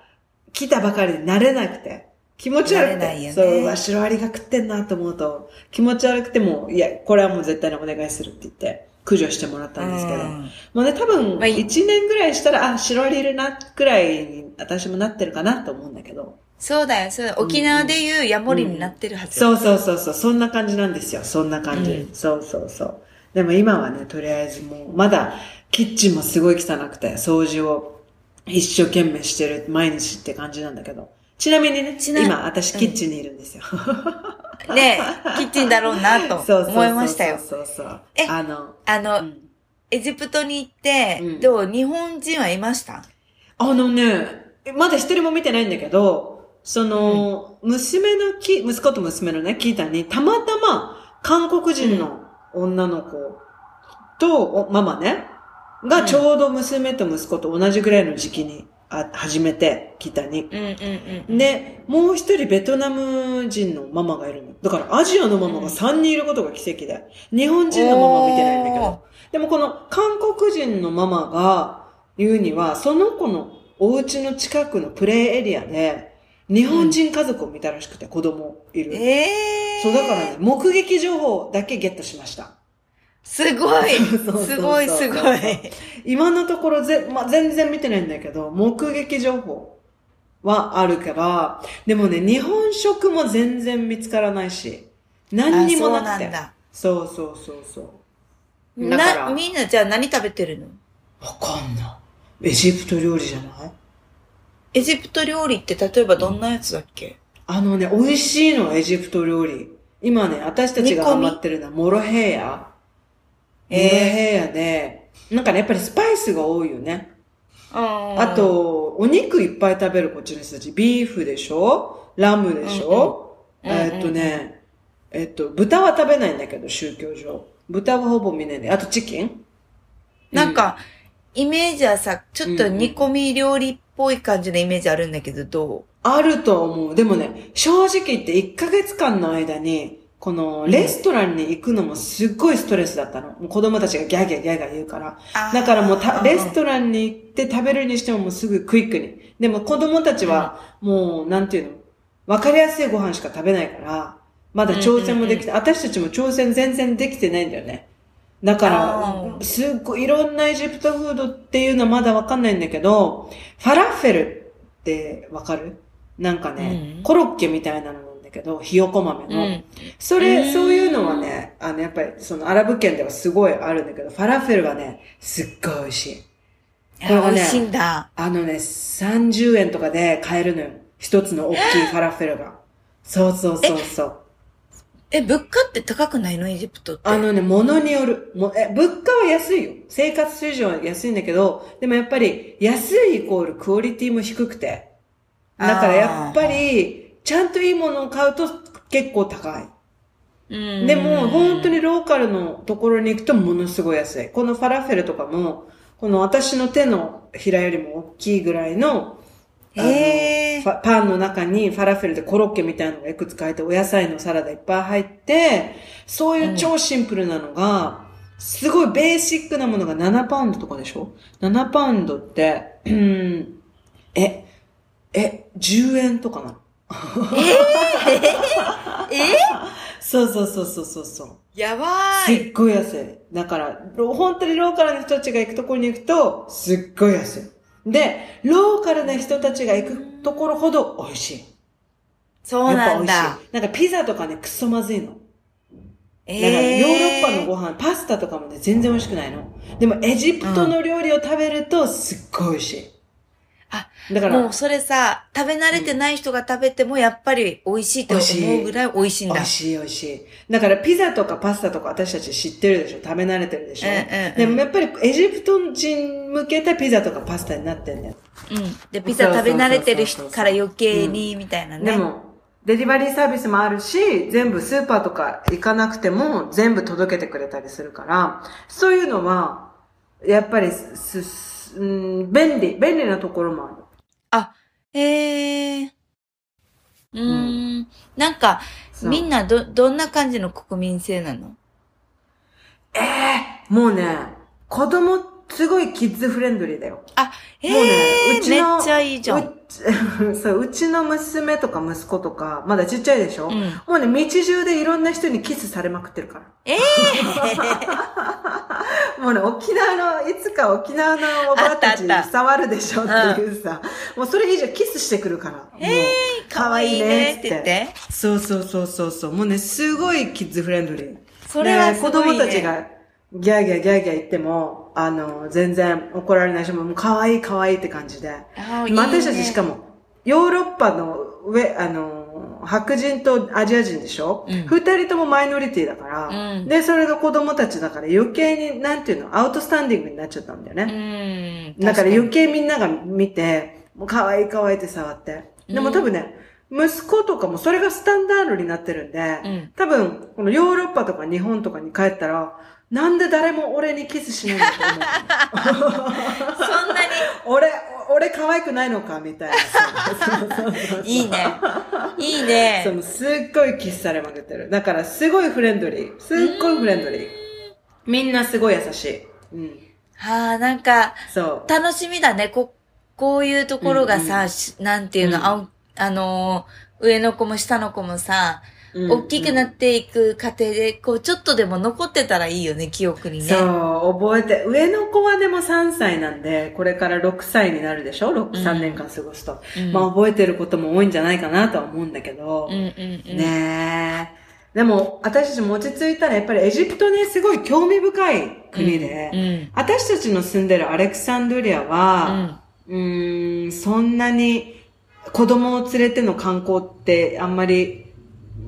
[SPEAKER 2] 来たばかりで慣れなくて。気持ち悪くて。
[SPEAKER 1] ね、
[SPEAKER 2] そう、うわ、シロアリが食ってんなと思うと、気持ち悪くても、いや、これはもう絶対にお願いするって言って、駆除してもらったんですけど。もうね、多分、1年ぐらいしたら、あ、シロアリいるな、くらいに私もなってるかなと思うんだけど。
[SPEAKER 1] そうだよ、そうだ沖縄でいうヤモリになってるはず、
[SPEAKER 2] うんうん、そうそうそうそう、そんな感じなんですよ。そんな感じ。うん、そうそうそう。でも今はね、とりあえずもう、まだ、キッチンもすごい汚くて、掃除を一生懸命してる、毎日って感じなんだけど。ちなみにね、今、私、キッチンにいるんですよ。
[SPEAKER 1] う ん、ねキッチンだろうなと 思いましたよ。
[SPEAKER 2] そうそうそう。
[SPEAKER 1] え、あの、あの、うん、エジプトに行って、うん、どう日本人はいました？
[SPEAKER 2] あのね、まだ一人も見てないんだけど、その、娘のき、息子と娘のね、聞いたに、たまたま、韓国人の女の子と、ママね、がちょうど娘と息子と同じぐらいの時期にあ始めて、北に。
[SPEAKER 1] うんうんうん、
[SPEAKER 2] で、もう一人ベトナム人のママがいるの。だからアジアのママが3人いることが奇跡で。日本人のママ見てないんだけど。でもこの韓国人のママが言うには、その子のお家の近くのプレイエリアで、日本人家族を見たらしくて、子供いる。
[SPEAKER 1] ええー、
[SPEAKER 2] そう、だからね、目撃情報だけゲットしました。
[SPEAKER 1] すごいすごいすごい。
[SPEAKER 2] 今のところぜ、まあ、全然見てないんだけど、目撃情報はあるから、でもね、日本食も全然見つからないし、何にもなくて。そうそうそうそう
[SPEAKER 1] な、みんなじゃあ何食べてるの？
[SPEAKER 2] わかんない。エジプト料理じゃない？
[SPEAKER 1] エジプト料理って例えばどんなやつだっけ、
[SPEAKER 2] うん、あのね、美味しいのはエジプト料理。今ね、私たちがハマってるのはモロヘイヤ。モロヘイヤで、なんかね、やっぱりスパイスが多いよね。あと、お肉いっぱい食べるこっちの人たち。ビーフでしょ？ラムでしょ、うんうん、えー、っとね、えー、っと、豚は食べないんだけど、宗教上。豚はほぼ見ないで。あとチキン？
[SPEAKER 1] なんか、うん、イメージはさ、ちょっと煮込み料理っぽい感じのイメージあるんだけど、どう？
[SPEAKER 2] あると思う。でもね、正直言って1ヶ月間の間に、この、レストランに行くのもすっごいストレスだったの。もう子供たちがギャーギャーギャーギャー言うから。だからもうレストランに行って食べるにしてももうすぐクイックに。でも子供たちは、もう、なんていうの、わかりやすいご飯しか食べないから、まだ挑戦もできて、私たちも挑戦全然できてないんだよね。だから、すっごいいろんなエジプトフードっていうのはまだわかんないんだけど、ファラッフェルってわかる？なんかね、コロッケみたいなのけど、ひよこ豆の。うん、それ、そういうのはね、あの、やっぱり、そのアラブ圏ではすごいあるんだけど、ファラフェルはね、すっごい美味しい。
[SPEAKER 1] これがね、美味しいんだ。
[SPEAKER 2] あのね、30円とかで買えるのよ。一つの大きいファラフェルが。そうそうそうそう。
[SPEAKER 1] え、物価って高くないの？エジプトって。
[SPEAKER 2] あのね、物による。もえ、物価は安いよ。生活水準は安いんだけど、でもやっぱり、安いイコールクオリティも低くて。だからやっぱり、ちゃんといいものを買うと結構高い。でも、本当にローカルのところに行くとものすごい安い。このファラフェルとかも、この私の手のひらよりも大きいぐらいの、
[SPEAKER 1] えー、
[SPEAKER 2] パンの中にファラフェルでコロッケみたいなのがいくつか入って、お野菜のサラダいっぱい入って、そういう超シンプルなのが、すごいベーシックなものが7パウンドとかでしょ ?7 パウンドって、うん、え、え、10円とかなの
[SPEAKER 1] えー、え
[SPEAKER 2] そうそうそうそうそうそう。
[SPEAKER 1] やば
[SPEAKER 2] す
[SPEAKER 1] い。
[SPEAKER 2] っごい安い。だから、本当にローカルな人たちが行くところに行くと、すっごい安い。で、ローカルな人たちが行くところほど美味しい。
[SPEAKER 1] そうなんだ。
[SPEAKER 2] やっぱ美味しい。なんかピザとかね、くそまずいの。
[SPEAKER 1] え
[SPEAKER 2] だからヨーロッパの
[SPEAKER 1] ー、
[SPEAKER 2] ご飯、パスタとかもね、全然美味しくないの。でもエジプトの料理を食べるとすっごい美味しい。
[SPEAKER 1] あ、
[SPEAKER 2] だから、
[SPEAKER 1] もうそれさ、食べ慣れてない人が食べてもやっぱり美味しいと思うぐらい美味しいんだ。
[SPEAKER 2] 美味しい美味しい。だからピザとかパスタとか私たち知ってるでしょ？食べ慣れてるでしょ、
[SPEAKER 1] うんうんうん
[SPEAKER 2] でもやっぱりエジプト人向けたピザとかパスタになってんだよ。
[SPEAKER 1] うん。で、ピザ食べ慣れてるから余計に、みたいなね。
[SPEAKER 2] でも、デリバリーサービスもあるし、全部スーパーとか行かなくても全部届けてくれたりするから、そういうのは、やっぱりす、すうん、便利、便利なところもある。
[SPEAKER 1] あ、へえ。うーん。なんか、みんなど、どんな感じの国民性なの？
[SPEAKER 2] ええもうね、子供、すごいキッズフレンドリーだよ。
[SPEAKER 1] あ、へ
[SPEAKER 2] もうね
[SPEAKER 1] え、
[SPEAKER 2] うちの
[SPEAKER 1] めっちゃいいじゃん。
[SPEAKER 2] そう、うちの娘とか息子とか、まだちっちゃいでしょ、
[SPEAKER 1] うん
[SPEAKER 2] もうね、道中でいろんな人にキスされまくってるから。
[SPEAKER 1] ええ
[SPEAKER 2] もうね、沖縄の、いつか沖縄のおばあたちに触るでしょっていうさ、もうそれ以上キスしてくるから。
[SPEAKER 1] え
[SPEAKER 2] もう
[SPEAKER 1] かわいいねって言って。
[SPEAKER 2] そうそうそうそうそう。もうね、すごいキッズフレンドリー。
[SPEAKER 1] それはすごいね
[SPEAKER 2] で子供たちがギャーギャーギャーギャー言っても、あの、全然怒られないし、もう可愛い可愛いって感じで。
[SPEAKER 1] あいいね
[SPEAKER 2] まあ私たちしかも、ヨーロッパの上、あの、白人とアジア人でしょ？
[SPEAKER 1] うん
[SPEAKER 2] 二、人ともマイノリティだから、
[SPEAKER 1] うん
[SPEAKER 2] で、それの子供たちだから余計に、なんていうの、アウトスタンディングになっちゃったんだよ
[SPEAKER 1] う
[SPEAKER 2] ね。
[SPEAKER 1] ん。
[SPEAKER 2] だから
[SPEAKER 1] 確
[SPEAKER 2] 余計みんなが見て、もう可愛い可愛いって触って。でも多分ね、息子とかもそれがスタンダードになってるんで、
[SPEAKER 1] うん
[SPEAKER 2] 多分、このヨーロッパとか日本とかに帰ったら、なんで誰も俺にキスしないんだと思う。
[SPEAKER 1] そんなに
[SPEAKER 2] 俺、俺可愛くないのかみたいな
[SPEAKER 1] いいね。いい
[SPEAKER 2] そ
[SPEAKER 1] ね。
[SPEAKER 2] のすっごいキスされまくってる。だからすごいフレンドリー。すっごいフレンドリー。みんなすごい優しい。うん。
[SPEAKER 1] はあ、なんか、
[SPEAKER 2] そう。
[SPEAKER 1] 楽しみだね。こ、こういうところがさ、
[SPEAKER 2] うんうん
[SPEAKER 1] しなんていうの、
[SPEAKER 2] うん
[SPEAKER 1] ああのー、上の子も下の子もさ、
[SPEAKER 2] うん
[SPEAKER 1] 大きくなっていく過程で、こう、ちょっとでも残ってたらいいよね、記憶にね。
[SPEAKER 2] そう、覚えて、上の子はでも3歳なんで、これから6歳になるでしょ ?6、3年間過ごすと。
[SPEAKER 1] うん
[SPEAKER 2] まあ覚えてることも多いんじゃないかなとは思うんだけど。
[SPEAKER 1] うんうんうん。
[SPEAKER 2] ねえ。でも、私たちも落ち着いたら、やっぱりエジプトね、すごい興味深い国で、
[SPEAKER 1] うんうん
[SPEAKER 2] 私たちの住んでるアレクサンドリアは、うーん、そんなに子供を連れての観光ってあんまり、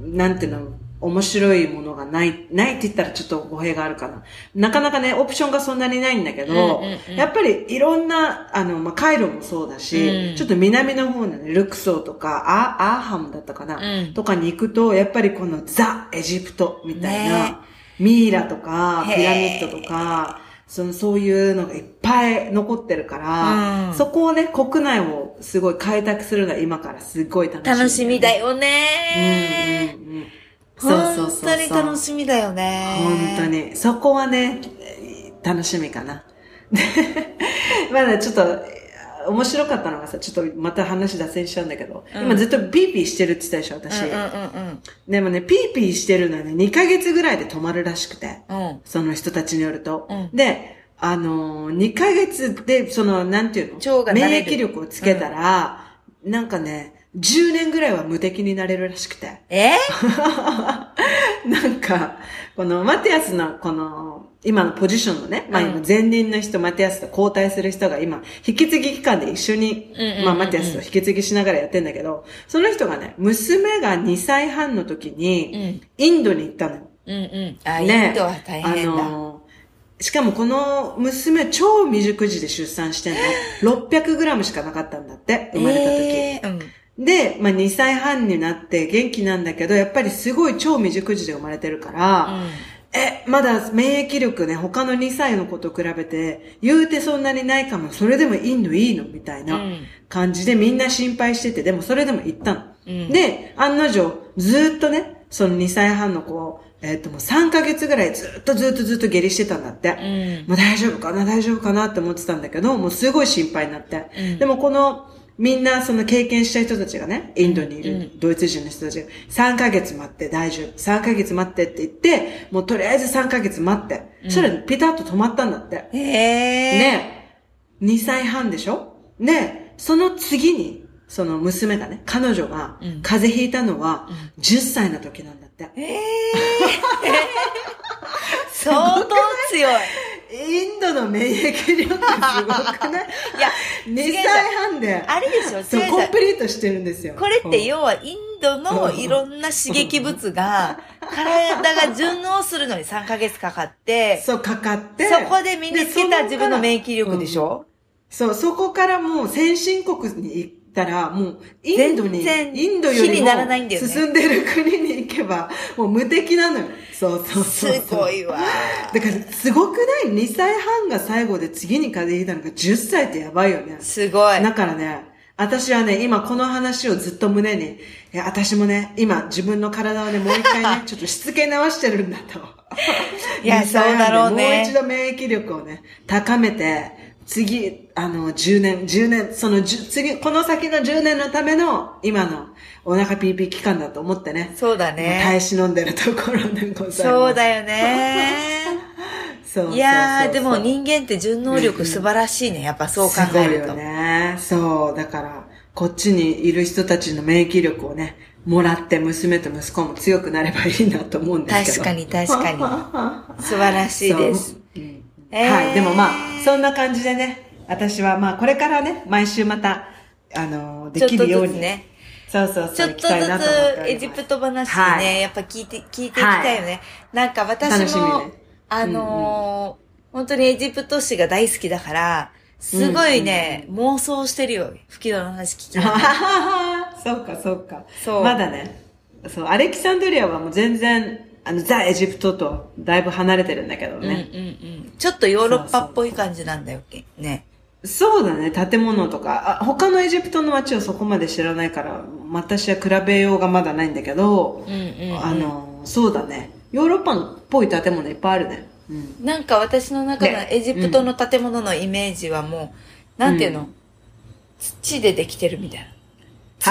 [SPEAKER 2] なんていうの、面白いものがない、ないって言ったらちょっと語弊があるかな。なかなかね、オプションがそんなにないんだけど、
[SPEAKER 1] うんうんうん
[SPEAKER 2] やっぱりいろんな、あの、まあ、カイロもそうだし、
[SPEAKER 1] うん。
[SPEAKER 2] ちょっと南の方のね、ルクソーとか、アアーハムだったかな、
[SPEAKER 1] うん。
[SPEAKER 2] とかに行くと、やっぱりこのザ・エジプトみたいな、
[SPEAKER 1] ね。
[SPEAKER 2] ミイラとか、ピラミッドとか、その、そういうのがいっぱい残ってるから、
[SPEAKER 1] うん
[SPEAKER 2] そこをね、国内をすごい開拓するのが今からすごい楽しみ、
[SPEAKER 1] 楽しみだ
[SPEAKER 2] よ。
[SPEAKER 1] よね。
[SPEAKER 2] うんうんうん。そうそうそう。
[SPEAKER 1] 本当に楽しみだよね。
[SPEAKER 2] 本当。に。そこはね、楽しみかな。で まだちょっと、面白かったのがさ、ちょっとまた話脱線しちゃうんだけど、
[SPEAKER 1] うん
[SPEAKER 2] 今ずっとピーピーしてるって言ったでしょ、私。
[SPEAKER 1] うんうん
[SPEAKER 2] でもね、ピーピーしてるのはね、2ヶ月ぐらいで止まるらしくて。
[SPEAKER 1] うんうん。
[SPEAKER 2] その人たちによると。
[SPEAKER 1] うん
[SPEAKER 2] で、あのー、2ヶ月で、その、なんていうの？免疫力をつけたら、なんかね、10年ぐらいは無敵になれるらしくて。
[SPEAKER 1] え？
[SPEAKER 2] なんか、このマティアスのこの、今のポジションのね、まあ
[SPEAKER 1] うん
[SPEAKER 2] 今前任の人、マティアスと交代する人が今、引き継ぎ期間で一緒にまあマティアスと引き継ぎしながらやってんだけど、その人がね、娘が2歳半の時
[SPEAKER 1] う
[SPEAKER 2] に、
[SPEAKER 1] ん。
[SPEAKER 2] インドに行ったのよ。
[SPEAKER 1] うんうん。あ、イ
[SPEAKER 2] ね
[SPEAKER 1] ンドは大変だ。
[SPEAKER 2] あのーしかもこの娘超未熟児で出産してんの。600g しかなかったんだって、生まれた時。
[SPEAKER 1] えーうん。
[SPEAKER 2] で、まあ、2歳半になって元気なんだけど、やっぱりすごい超未熟児で生まれてるから、え、まだ免疫力ね、他の2歳の子と比べて、言うてそんなにないかも、それでもいいのいいのみたいな
[SPEAKER 1] うん
[SPEAKER 2] 感じでみんな心配してて、でもそれでも行ったの。
[SPEAKER 1] うん
[SPEAKER 2] で、案の定、ずっとね、その2歳半の子を、えっ、ともう3ヶ月ぐらいずっとずっとずっと下痢してたんだって。
[SPEAKER 1] うん。
[SPEAKER 2] もう大丈夫かな大丈夫かなって思ってたんだけど、もうすごい心配になって。
[SPEAKER 1] うん
[SPEAKER 2] でもこの、みんなその経験した人たちがね、インドにいる
[SPEAKER 1] うん
[SPEAKER 2] ドイツ人の人たちが、3ヶ月待って大丈夫。3ヶ月待ってって言って、もうとりあえず3ヶ月待って。そしたらピタッと止まったんだって。
[SPEAKER 1] ええ
[SPEAKER 2] ね2歳半でしょ？で、その次に、その娘がね、彼女が
[SPEAKER 1] うん
[SPEAKER 2] 風邪ひいたのは10歳の時なんだって。
[SPEAKER 1] ええ 相当強い。
[SPEAKER 2] インドの免疫力すごくない？
[SPEAKER 1] いや、
[SPEAKER 2] 2歳半で。
[SPEAKER 1] あれでしょ
[SPEAKER 2] そう、コンプリートしてるんですよ。
[SPEAKER 1] これって
[SPEAKER 2] うん
[SPEAKER 1] 要はインドのいろんな刺激物が、体が順応するのに3ヶ月かかって、
[SPEAKER 2] そう、かかって。
[SPEAKER 1] そこで身につけた自分の免疫力でし
[SPEAKER 2] ょ？
[SPEAKER 1] ょ、
[SPEAKER 2] そう、そこからもう先進国にたら、もうインドに、インドよりも
[SPEAKER 1] 比にならないんだよね
[SPEAKER 2] 進んでる国に行けば、もう無敵なのよ。そうそう
[SPEAKER 1] す
[SPEAKER 2] そうそう。
[SPEAKER 1] ごいわ。
[SPEAKER 2] だから、すごくない ?2 歳半が最後で次に風邪ひいたのが10歳ってやばいよね。
[SPEAKER 1] すごい。
[SPEAKER 2] だからね、私はね、今この話をずっと胸に、いや、私もね、今自分の体をね、もう一回ね、ちょっとしつけ直してるんだと。
[SPEAKER 1] いや
[SPEAKER 2] 2歳半で
[SPEAKER 1] そうだろうね
[SPEAKER 2] もう一度免疫力をね、高めて、次、あの、10年、10年、その10、次、この先の10年のための、今のお腹ピーピー期間だと思ってね。
[SPEAKER 1] そうだ
[SPEAKER 2] 耐え
[SPEAKER 1] ね。
[SPEAKER 2] 忍んでるところでございます。
[SPEAKER 1] そうだよね。
[SPEAKER 2] そうそうそうそう
[SPEAKER 1] いやー、でも人間って順応力素晴らしいね。やっぱそう考える
[SPEAKER 2] すごいよ
[SPEAKER 1] と。
[SPEAKER 2] ね。そう。だから、こっちにいる人たちの免疫力をね、もらって娘と息子も強くなればいいなと思うんですけど。
[SPEAKER 1] 確かに確かに。素晴らしいです
[SPEAKER 2] そう。うん
[SPEAKER 1] えー
[SPEAKER 2] はい。でもまあ、そんな感じでね、私はまあ、これからね、毎週また、あの、できるように。
[SPEAKER 1] ね。
[SPEAKER 2] そうそうそう。
[SPEAKER 1] ちょっとずつエジプト話ね、
[SPEAKER 2] はい
[SPEAKER 1] やっぱ聞いて、聞いていきたいよね。なんか私も、
[SPEAKER 2] ね
[SPEAKER 1] あのー本当にエジプト史が大好きだから、すごいね、妄想してるよ。吹き戸の話聞きながら。
[SPEAKER 2] そうか、そうか。
[SPEAKER 1] そう
[SPEAKER 2] まだね。そう、アレキサンドリアはもう全然、あの、ザ・エジプトとだいぶ離れてるんだけど
[SPEAKER 1] うんうん
[SPEAKER 2] ね。
[SPEAKER 1] うん。ちょっとヨーロッパっぽい感じなんだよ、ね。
[SPEAKER 2] そうだね、建物とか。あ他のエジプトの街をそこまで知らないから、私は比べようがまだないんだけど、
[SPEAKER 1] うんうんうん
[SPEAKER 2] あの、そうだね。ヨーロッパっぽい建物いっぱいあるね。うん。
[SPEAKER 1] なんか私の中の
[SPEAKER 2] ね
[SPEAKER 1] エジプトの建物のイメージはもう、なんていうの、土でできてるみたいな。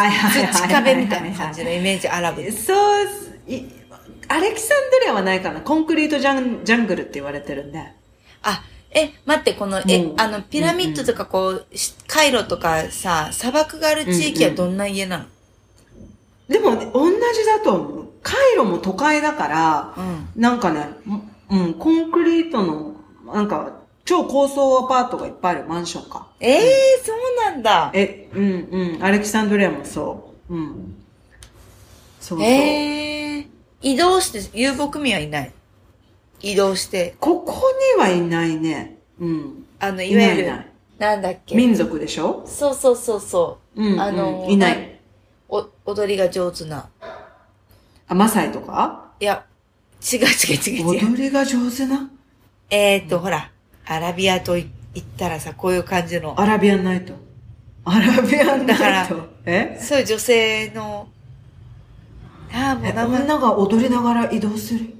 [SPEAKER 2] はいはいはい。
[SPEAKER 1] 土壁みたいな感じのイメージ、アラブ。
[SPEAKER 2] そう、いアレキサンドリアはないかな。コンクリートジャンジャングルって言われてるんで。
[SPEAKER 1] あ、え、待って、この、え
[SPEAKER 2] う、ん
[SPEAKER 1] あの、ピラミッドとかこう、しカイロとかさ、砂漠がある地域はどんな家なの？
[SPEAKER 2] でも、ね、同じだと思う。カイロも都会だから、
[SPEAKER 1] うん。
[SPEAKER 2] なんかね、うん、コンクリートの、なんか、超高層アパートがいっぱいあるマンションか。
[SPEAKER 1] ええー、そうなんだ。
[SPEAKER 2] え、うん、うん、アレキサンドリアもそう。うん。そうそう。
[SPEAKER 1] ええー、移動して、遊牧民はいない？移動して、
[SPEAKER 2] ここにはいないね。うん。
[SPEAKER 1] あの、いわゆる、
[SPEAKER 2] いないいな
[SPEAKER 1] んだっけ。
[SPEAKER 2] 民族でしょ？
[SPEAKER 1] そうそうそうそう。
[SPEAKER 2] うん、
[SPEAKER 1] あの
[SPEAKER 2] うんいない。
[SPEAKER 1] お、踊りが上手な。
[SPEAKER 2] あ、マサイとか？
[SPEAKER 1] いや、違う違う違う違う。
[SPEAKER 2] 踊りが上手な？
[SPEAKER 1] えーと、ほら、アラビアとい言ったらさ、こういう感じの、
[SPEAKER 2] アラビアンナイト。アラビアンナイト。
[SPEAKER 1] だから
[SPEAKER 2] え？
[SPEAKER 1] そういう女性の、ああ、もう
[SPEAKER 2] え
[SPEAKER 1] 名前、
[SPEAKER 2] 女が踊りながら移動する？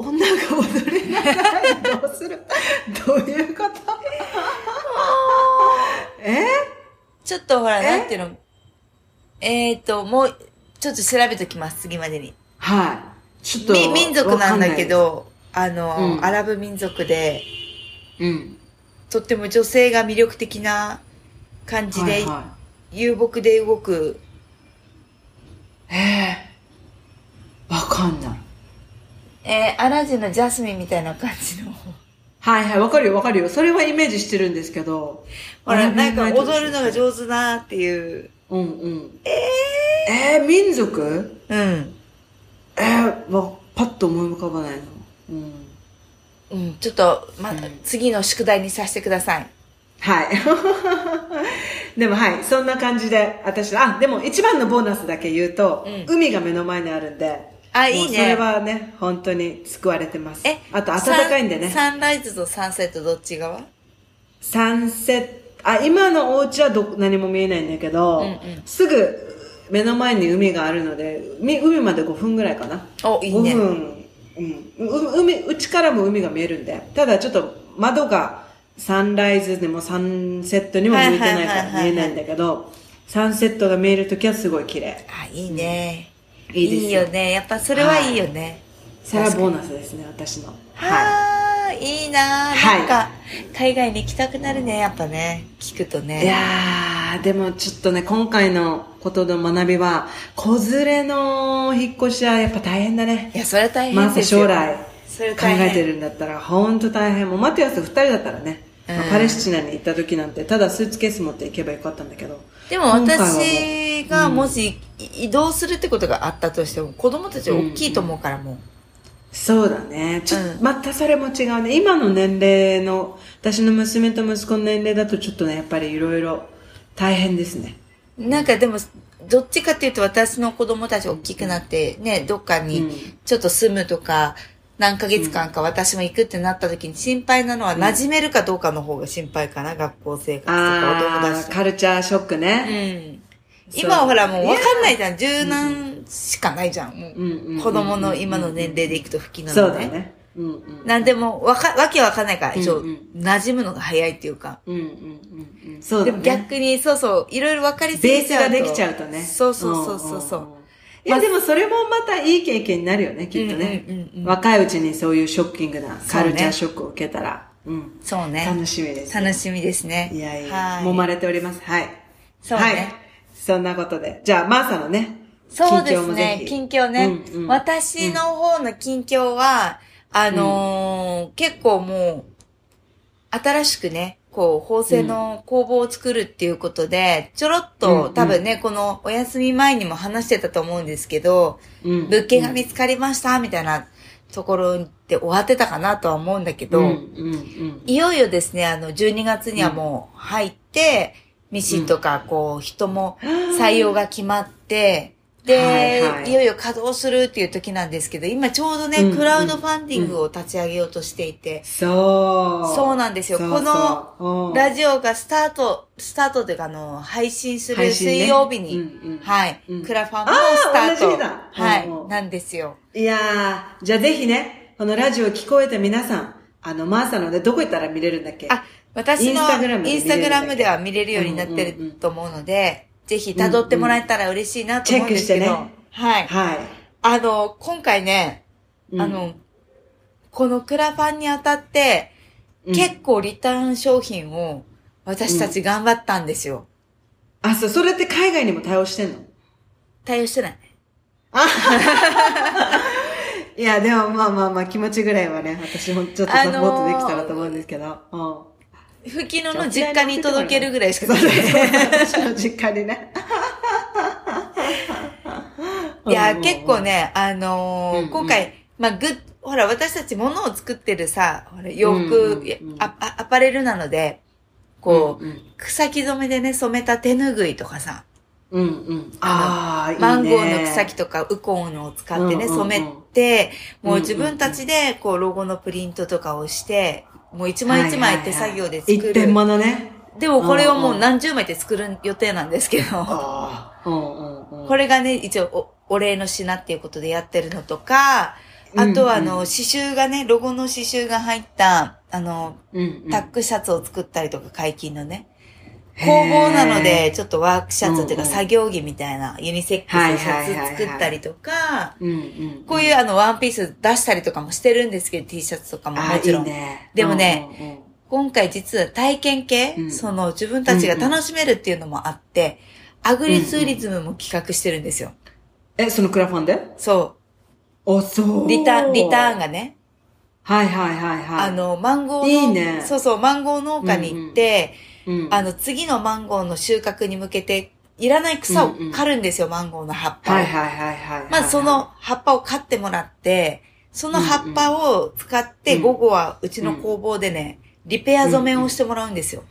[SPEAKER 2] 女が踊りながら移動する？どういうこと？え？
[SPEAKER 1] ちょっとほら、
[SPEAKER 2] え
[SPEAKER 1] なんていうの、え？ーと、もう、ちょっと調べときます、次までに。
[SPEAKER 2] はい。ちょっと。
[SPEAKER 1] み民族なんだけど、あの、
[SPEAKER 2] うん
[SPEAKER 1] アラブ民族で、
[SPEAKER 2] わかん。
[SPEAKER 1] とっても女性が魅力的な感じ
[SPEAKER 2] うん。
[SPEAKER 1] で、
[SPEAKER 2] はいは
[SPEAKER 1] 遊牧で動く、
[SPEAKER 2] い。えー、わかんない。
[SPEAKER 1] えー、アラジンのジャスミンみたいな感じの。
[SPEAKER 2] はいはい、わかるよわかるよ。それはイメージしてるんですけど。
[SPEAKER 1] ほら、なんか踊るのが上手なっていう。
[SPEAKER 2] うんうん。えー、えー、民族？
[SPEAKER 1] うん。
[SPEAKER 2] えー、わ、パッと思い浮かばないの。うん。
[SPEAKER 1] うん、ちょっと、ま、
[SPEAKER 2] うん
[SPEAKER 1] 次の宿題にさせてください。
[SPEAKER 2] はい。でもはい、そんな感じで、私、あ、でも一番のボーナスだけ言うと、
[SPEAKER 1] うん
[SPEAKER 2] 海が目の前にあるんで、
[SPEAKER 1] あいいね
[SPEAKER 2] それはね、本当に救われてます。
[SPEAKER 1] え、
[SPEAKER 2] あと暖かいんでね。
[SPEAKER 1] サンライズとサンセットどっち側？
[SPEAKER 2] サンセット、あ、今のお家はど、何も見えないんだけど、
[SPEAKER 1] うんうん
[SPEAKER 2] すぐ目の前に海があるので、海海まで5分ぐらいかな。
[SPEAKER 1] お、いいね
[SPEAKER 2] 5。分、うん、う海、うちからも海が見えるんで、ただちょっと窓がサンライズでもサンセットにも向いてないから見えないんだけど、サンセットが見えるときはすごい綺麗。
[SPEAKER 1] あ、いいね。
[SPEAKER 2] いいですよ
[SPEAKER 1] よね。やっぱそれはいいよね。
[SPEAKER 2] それはボーナスですね、私の。は
[SPEAKER 1] はあ、いいな
[SPEAKER 2] はい
[SPEAKER 1] なんか、海外に行きたくなるね、やっぱね。聞くと
[SPEAKER 2] い。い
[SPEAKER 1] ね。
[SPEAKER 2] やー、でもちょっとね、今回のことの学びは、子連れの引っ越しはやっぱ大変だね
[SPEAKER 1] い。や、それは大変ですよ。
[SPEAKER 2] 将来考えてるんだったら、ほんと大変。もうマティアス二人だったらね、
[SPEAKER 1] うん
[SPEAKER 2] パレスチナに行った時なんて、ただスーツケース持って行けばよかったんだけど。
[SPEAKER 1] でも私がもし移動するってことがあったとしても、子供たちは大きいと思うからもう。
[SPEAKER 2] そうだね。ちょっと、
[SPEAKER 1] うん
[SPEAKER 2] またそれも違うね。今の年齢の、私の娘と息子の年齢だとちょっとね、やっぱりいろいろ大変ですね。
[SPEAKER 1] なんかでも、どっちかっていうと私の子供たち大きくなって、ね、どっか
[SPEAKER 2] うん
[SPEAKER 1] にちょっと住むとか、何ヶ月間か私も行くってなった時に心配なのは馴染めるかどうかの方が心配かな、学校生活とかお友達とか。
[SPEAKER 2] カルチャーショック
[SPEAKER 1] う
[SPEAKER 2] ね。
[SPEAKER 1] ん。今はほらもう分かんないじゃん。柔軟しかないじゃん。もう
[SPEAKER 2] うん
[SPEAKER 1] 子供の今の年齢でいくと不機能
[SPEAKER 2] そう
[SPEAKER 1] のね。
[SPEAKER 2] だね。うんうん。
[SPEAKER 1] なんでも、わか、わけわかんないから、一応、馴染むのが早いっていうか。
[SPEAKER 2] うんうんうんうん。そう
[SPEAKER 1] でも
[SPEAKER 2] だね。
[SPEAKER 1] 逆に、そうそう、いろいろ分かりす
[SPEAKER 2] ベー
[SPEAKER 1] ぎちゃうと。
[SPEAKER 2] スができちゃうとね。
[SPEAKER 1] そうそうそうそう
[SPEAKER 2] いや、でもそれもまたいい経験になるよね、きっとね
[SPEAKER 1] うんうんうんうん。
[SPEAKER 2] 若いうちにそういうショッキングなカルチャーショックを受けたら。うん。
[SPEAKER 1] そうね。
[SPEAKER 2] 楽しみです。
[SPEAKER 1] 楽しみですね。
[SPEAKER 2] いやいや、
[SPEAKER 1] はい
[SPEAKER 2] 揉まれております。はい。
[SPEAKER 1] そうね
[SPEAKER 2] はい。そんなことで。じゃあ、マーサのね、
[SPEAKER 1] そうですね。
[SPEAKER 2] ひ
[SPEAKER 1] 近況ね。
[SPEAKER 2] うんうん
[SPEAKER 1] 私の方の近況は、あのー結構もう、新しくね、こう、縫製の工房を作るっていうことで、ちょろっと、
[SPEAKER 2] うんうん。
[SPEAKER 1] 多分ね、このお休み前にも話してたと思うんですけど、
[SPEAKER 2] うん。
[SPEAKER 1] 物件が見つかりました、みたいなところで終わってたかなとは思うんだけど、
[SPEAKER 2] うんうんうん。
[SPEAKER 1] いよいよですね、あの、12月にはもう入って、ミシンとか、こう、人も採用が決まって、で、
[SPEAKER 2] はいはい。
[SPEAKER 1] いよいよ稼働するっていう時なんですけど、今ちょうどね、
[SPEAKER 2] うん
[SPEAKER 1] クラウドファンディングを立ち上げようとしていて、
[SPEAKER 2] そう。
[SPEAKER 1] そうなんですよ。
[SPEAKER 2] そう
[SPEAKER 1] こ
[SPEAKER 2] そう。
[SPEAKER 1] の
[SPEAKER 2] うん。
[SPEAKER 1] ラジオがスタート、スタートというか、あの、配信する水曜日に、
[SPEAKER 2] うんうん。
[SPEAKER 1] はい、
[SPEAKER 2] うん。
[SPEAKER 1] クラファンもスタート。はい、
[SPEAKER 2] うんうん。
[SPEAKER 1] なんですよ。
[SPEAKER 2] いやー、じゃあぜひね、このラジオ聞こえた皆さん、あの、マーサのね、どこ行ったら見れるんだっけ？
[SPEAKER 1] あ、私の
[SPEAKER 2] インスタグラムで
[SPEAKER 1] は見
[SPEAKER 2] 見れ
[SPEAKER 1] れるようになって
[SPEAKER 2] うんうんうん
[SPEAKER 1] ると思うので、ぜひ辿ってもらえたら嬉しいなと思うんですけど、
[SPEAKER 2] チェックしてね
[SPEAKER 1] はい。
[SPEAKER 2] はい。
[SPEAKER 1] あの、今回ね、
[SPEAKER 2] うん
[SPEAKER 1] あの、このクラファンにあたって、
[SPEAKER 2] うん
[SPEAKER 1] 結構リターン商品を私たち頑張ったんですよ。
[SPEAKER 2] あ、そう、それって海外にも対応してんの？
[SPEAKER 1] 対応してない。
[SPEAKER 2] いや、でもまあまあまあ気持ちぐらいはね、私もちょっとサポートできたらと思うんですけど。うん。
[SPEAKER 1] 吹き野の実家に届けるぐらいしかない。
[SPEAKER 2] 私の実家にね。
[SPEAKER 1] いや、
[SPEAKER 2] うん
[SPEAKER 1] 結構。ね、あのー
[SPEAKER 2] うんうん
[SPEAKER 1] 今回、まあ、グッ、ほら、私たち物を作ってるさ、ほら洋服、アパレルなので、こう、
[SPEAKER 2] うんうん
[SPEAKER 1] 草木染めでね、染めた手ぬぐいとかさ、
[SPEAKER 2] うんうん。ああ、いいね。
[SPEAKER 1] マンゴーの草木とかウコンを使ってね、染めて、もう
[SPEAKER 2] うんうんうん
[SPEAKER 1] 自分たちで、こう、ロゴのプリントとかをして、もう一枚一枚手作業で作る。
[SPEAKER 2] 一点物ね。
[SPEAKER 1] でもこれをも
[SPEAKER 2] う
[SPEAKER 1] 何十枚って作る予定なんですけど。これがね、一応お、お礼の品っていうことでやってるのとか、あとはあの、刺繍がね、ロゴの刺繍が入った、あの、タックシャツを作ったりとか、解禁のね。工房なので、ちょっとワークシャツっていうか、作業着みたいな、ユニセックスのシャツ作ったりとか。こういうあの、ワンピース出したりとかもしてるんですけど、T シャツとかももちろん。
[SPEAKER 2] あいいね
[SPEAKER 1] でもね、今回実は体験系、
[SPEAKER 2] うん
[SPEAKER 1] その自分たちが楽しめるっていうのもあって、アグリツーリズムも企画してるんですよ。
[SPEAKER 2] え、そのクラファンで？
[SPEAKER 1] そ
[SPEAKER 2] あ、そう。
[SPEAKER 1] う。リターン、リターンがね、
[SPEAKER 2] はいはいはいはい。
[SPEAKER 1] あ、の、マンゴーの、
[SPEAKER 2] いいね
[SPEAKER 1] そうそう、マンゴー農家に行って、
[SPEAKER 2] うん、
[SPEAKER 1] あの、次のマンゴーの収穫に向けて、いらない草を刈るんですよ、マンゴーの葉っぱを。
[SPEAKER 2] はいはいはいはい。
[SPEAKER 1] まずその葉っぱを刈ってもらって、その葉っぱを使って、
[SPEAKER 2] うん
[SPEAKER 1] 午後はうちの工房でね、リペア染めをしてもらうんですよ。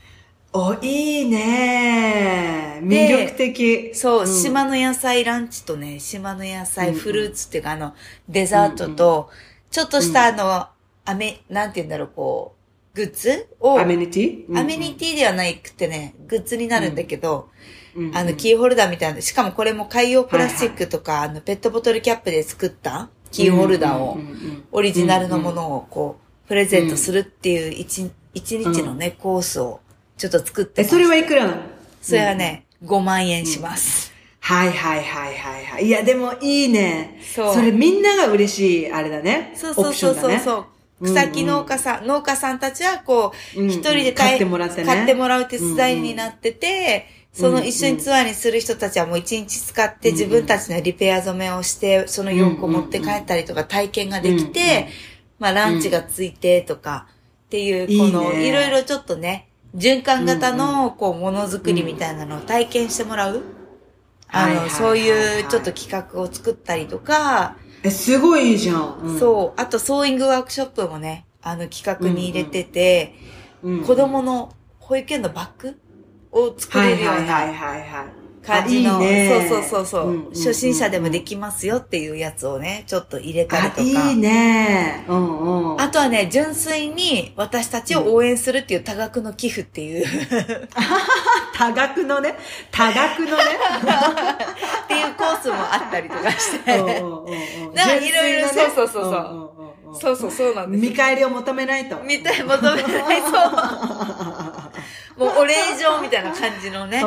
[SPEAKER 2] お、いいね魅力的。
[SPEAKER 1] そう、
[SPEAKER 2] ん
[SPEAKER 1] 島の野菜ランチとね、島の野菜、
[SPEAKER 2] うんうん
[SPEAKER 1] フルーツっていうか、あの、デザートと、ちょっとしたあの、アメ、なんて言うんだろう、こう、グッズ？を、
[SPEAKER 2] アメニティ？
[SPEAKER 1] アメニティではなくてね、グッズになるんだけど、
[SPEAKER 2] ィ
[SPEAKER 1] あの、キーホルダーみたいな、しかもこれも海洋プラスチックとか、あの、ペットボトルキャップで作ったキーホルダーを、オリジナルのものをこう、プレゼントするっていう一一日のね、コースをちょっと作って
[SPEAKER 2] え、
[SPEAKER 1] ます
[SPEAKER 2] それはいくらなの？
[SPEAKER 1] それはね、5万円します。
[SPEAKER 2] はいはいはいはいはい。いや、でもいいね。
[SPEAKER 1] そう。
[SPEAKER 2] それみんなが嬉しい、あれだね。
[SPEAKER 1] そうそうそうそうそう。
[SPEAKER 2] う
[SPEAKER 1] 草木農家さん、農家さんたちはこう、
[SPEAKER 2] うん
[SPEAKER 1] 一人で
[SPEAKER 2] 買ってもらってね。
[SPEAKER 1] 買ってもらう手伝いになってて、その一緒にツアーにする人たちはもう一日使って自分たちのリペア染めをして、その洋服を持って帰ったりとか体験ができ
[SPEAKER 2] うんうん
[SPEAKER 1] て、まあランチがついてとか、っていう、この、いろいろちょっとね、循環型の、こう、ものづくりみたいなのを体験してもらう。あの、そういうちょっと企画を作ったりとか、
[SPEAKER 2] え、すごいいいじゃん。うん
[SPEAKER 1] そう、あとソーイングワークショップもね、あの企画に入れてて、
[SPEAKER 2] うん
[SPEAKER 1] 子供の保育園のバッグを作れるような。感じの、そうそうそうそう、
[SPEAKER 2] うんうんうん
[SPEAKER 1] 初心者でもできますよっていうやつをね、ちょっと入れたり
[SPEAKER 2] あ
[SPEAKER 1] と、か。
[SPEAKER 2] いいね。うんうん。
[SPEAKER 1] あとはね、純粋に私たちを応援するっていう多額の寄付っていう、
[SPEAKER 2] 多額のね、多額のね。
[SPEAKER 1] っ コースもあったりとかして。
[SPEAKER 2] うんうんうんうん
[SPEAKER 1] なんかいろいろそうそうそうそうん
[SPEAKER 2] んんうん
[SPEAKER 1] そうそうそうなんです。
[SPEAKER 2] 見返りを求めないと。
[SPEAKER 1] みたい、求めないそう。もうお礼状みたいな感じのね。
[SPEAKER 2] っ
[SPEAKER 1] っ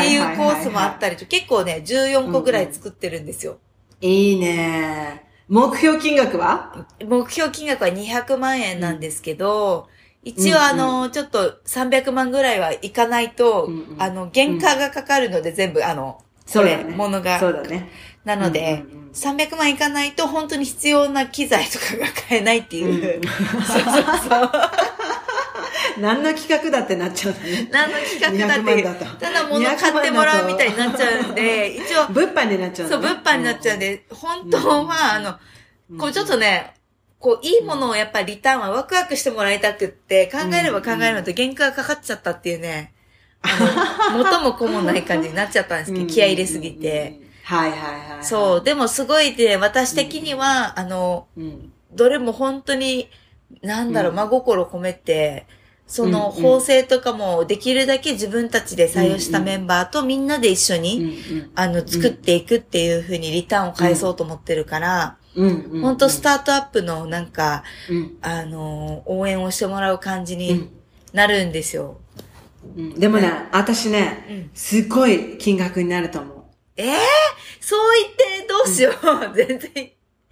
[SPEAKER 1] ていうコースもあったりと、結構ね、14個ぐらい作ってるんですよ。
[SPEAKER 2] いいね。目標金額は？
[SPEAKER 1] 目標金額は200万円なんですけど、一応
[SPEAKER 2] うん
[SPEAKER 1] あの、ちょっと300万ぐらいはいかないと、
[SPEAKER 2] うんうん
[SPEAKER 1] あの、原価がかかるので全部あの、
[SPEAKER 2] そうだね。
[SPEAKER 1] 物が。
[SPEAKER 2] そうだね。
[SPEAKER 1] なので、
[SPEAKER 2] うんうんうん
[SPEAKER 1] 300万いかないと本当に必要な機材とかが買えないっていう。
[SPEAKER 2] うん
[SPEAKER 1] そうそうそう。
[SPEAKER 2] 何の企画だってなっちゃうのね。
[SPEAKER 1] 何の企画だって
[SPEAKER 2] 200万だと
[SPEAKER 1] ただ物買ってもらうみたいになっちゃうんで、一応、
[SPEAKER 2] 物販になっちゃう
[SPEAKER 1] そう、
[SPEAKER 2] のね
[SPEAKER 1] 物販になっちゃうんで、本当は、あの、こうちょっとね、こう、いいものをやっぱりリターンはワクワクしてもらいたくって、考えれば考えるのと原価がかかっちゃったっていうね、元も子もない感じになっちゃったんですけど、気合い入れすぎて。。
[SPEAKER 2] はいはいはい。
[SPEAKER 1] そう、でもすごいで、私的には、あの、
[SPEAKER 2] うん。
[SPEAKER 1] どれも本当に、なんだろう、
[SPEAKER 2] うん
[SPEAKER 1] 真心込めて、その
[SPEAKER 2] うんうん
[SPEAKER 1] 縫製とかもできるだけ自分たちで採用したメンバーとみんなで一緒
[SPEAKER 2] うん
[SPEAKER 1] に、あの、作っていくっていう風にリターンを返そうと思ってるから。本当スタートアップのなんか、
[SPEAKER 2] うん。
[SPEAKER 1] あの、応援をしてもらう感じに
[SPEAKER 2] うん
[SPEAKER 1] なるんですよ。
[SPEAKER 2] うんでもね、私
[SPEAKER 1] うん
[SPEAKER 2] ね、すっごい金額になると思う。
[SPEAKER 1] ええそう言ってどうしよう。全然。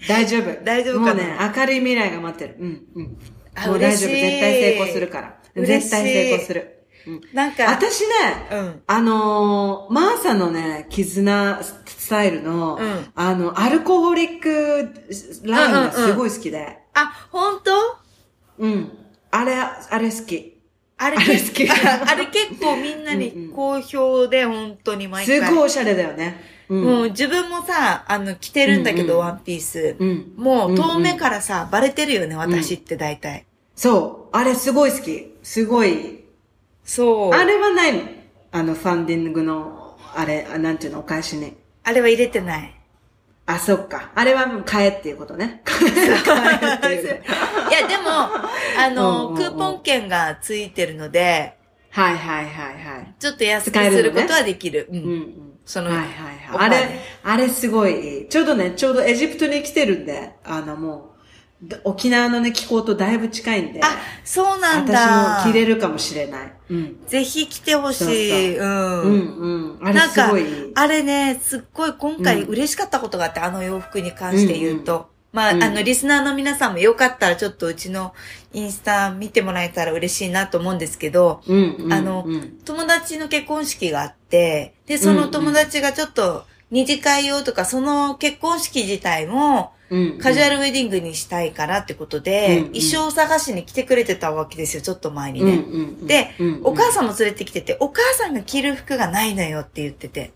[SPEAKER 2] 大丈夫。
[SPEAKER 1] 大丈夫かな？
[SPEAKER 2] もうね、明るい未来が待ってる。うん、うん。
[SPEAKER 1] あ
[SPEAKER 2] もう大丈夫。絶対成功するから。絶対成功する。うん。
[SPEAKER 1] なんか、
[SPEAKER 2] 私ね、
[SPEAKER 1] うん。
[SPEAKER 2] あのー、マーサのね、絆スタイルの、
[SPEAKER 1] うん
[SPEAKER 2] あの、アルコホリックラインがすごい好きで。
[SPEAKER 1] あ、本当？
[SPEAKER 2] うん、あれ、あれ好き。
[SPEAKER 1] あれ結
[SPEAKER 2] 好き
[SPEAKER 1] 構、あれ結構みんなに好評で、本当に毎
[SPEAKER 2] す
[SPEAKER 1] 回。
[SPEAKER 2] ごいおしゃれだよね。うん。
[SPEAKER 1] もう自分もさ、あの、着てるんだけど、
[SPEAKER 2] うんうん
[SPEAKER 1] ワンピース。
[SPEAKER 2] うん。
[SPEAKER 1] もう遠目
[SPEAKER 2] ら。
[SPEAKER 1] からさ、バレてるよね、私って大体。
[SPEAKER 2] そう。あれすごい好き。すごい。
[SPEAKER 1] そう。
[SPEAKER 2] あれはないの？あの、ファンディングの、あれ、あなんていうの、お返しに。
[SPEAKER 1] あれは入れてない。
[SPEAKER 2] あ、そっか。あれは買えっていうことね。買えっていう。
[SPEAKER 1] いや、でも、あの、
[SPEAKER 2] うんうんうん
[SPEAKER 1] クーポン券がついてるので、
[SPEAKER 2] はいはいはいはい。
[SPEAKER 1] ちょっと安くすることはできる。う。
[SPEAKER 2] うんんうん。
[SPEAKER 1] その
[SPEAKER 2] はいはいはい。あれあれすごい。ちょうどね、ちょうどエジプトに来てるんで、あのもう、だ沖縄のね、気候とだいぶ近いんで、
[SPEAKER 1] あ、そうなん
[SPEAKER 2] 私
[SPEAKER 1] だ。
[SPEAKER 2] も着れるかもしれない。うん。
[SPEAKER 1] ぜひ来てほしい。
[SPEAKER 2] そう
[SPEAKER 1] うん。
[SPEAKER 2] うんうん。
[SPEAKER 1] なんかあれね、すっごい今回
[SPEAKER 2] うん
[SPEAKER 1] 嬉しかったことがあって、あの洋服に関して言うと。まあ、
[SPEAKER 2] うん
[SPEAKER 1] あの、リスナーの皆さんもよかったらちょっとうちのインスタ見てもらえたら嬉しいなと思うんですけど、あの
[SPEAKER 2] うん
[SPEAKER 1] 友達の結婚式があって、で、その友達がちょっと二次会用とか、その結婚式自体も
[SPEAKER 2] うん
[SPEAKER 1] カジュアルウェディングにしたいからってことで、
[SPEAKER 2] うん
[SPEAKER 1] 衣装探しに来てくれてたわけですよ、ちょっと前にね。で、お母さんも連れてきてて、お母さんが着る服がないのよって言ってて。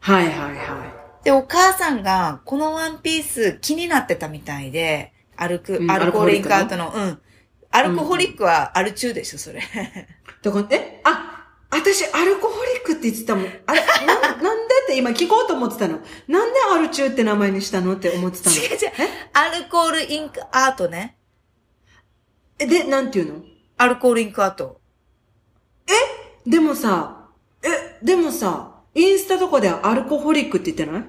[SPEAKER 2] はいはいは
[SPEAKER 1] で、お母さんが、このワンピース気になってたみたいで、アルク、
[SPEAKER 2] うん
[SPEAKER 1] アルコールインクアウト
[SPEAKER 2] ア
[SPEAKER 1] の、うん。アルコホリックはアル中でしょ、それ。
[SPEAKER 2] い。だから、え、あ、私、アルコホリックって言ってたもん。あれ、な、なんでって今聞こうと思ってたの。なんでアル中って名前にしたのって思ってたの。
[SPEAKER 1] 違う違う。アルコールインクアートね。
[SPEAKER 2] え、で、なんて言うの？
[SPEAKER 1] アルコールインクアート。
[SPEAKER 2] でもさ、え、でもさ、インスタとかではアルコホリックって言ってない？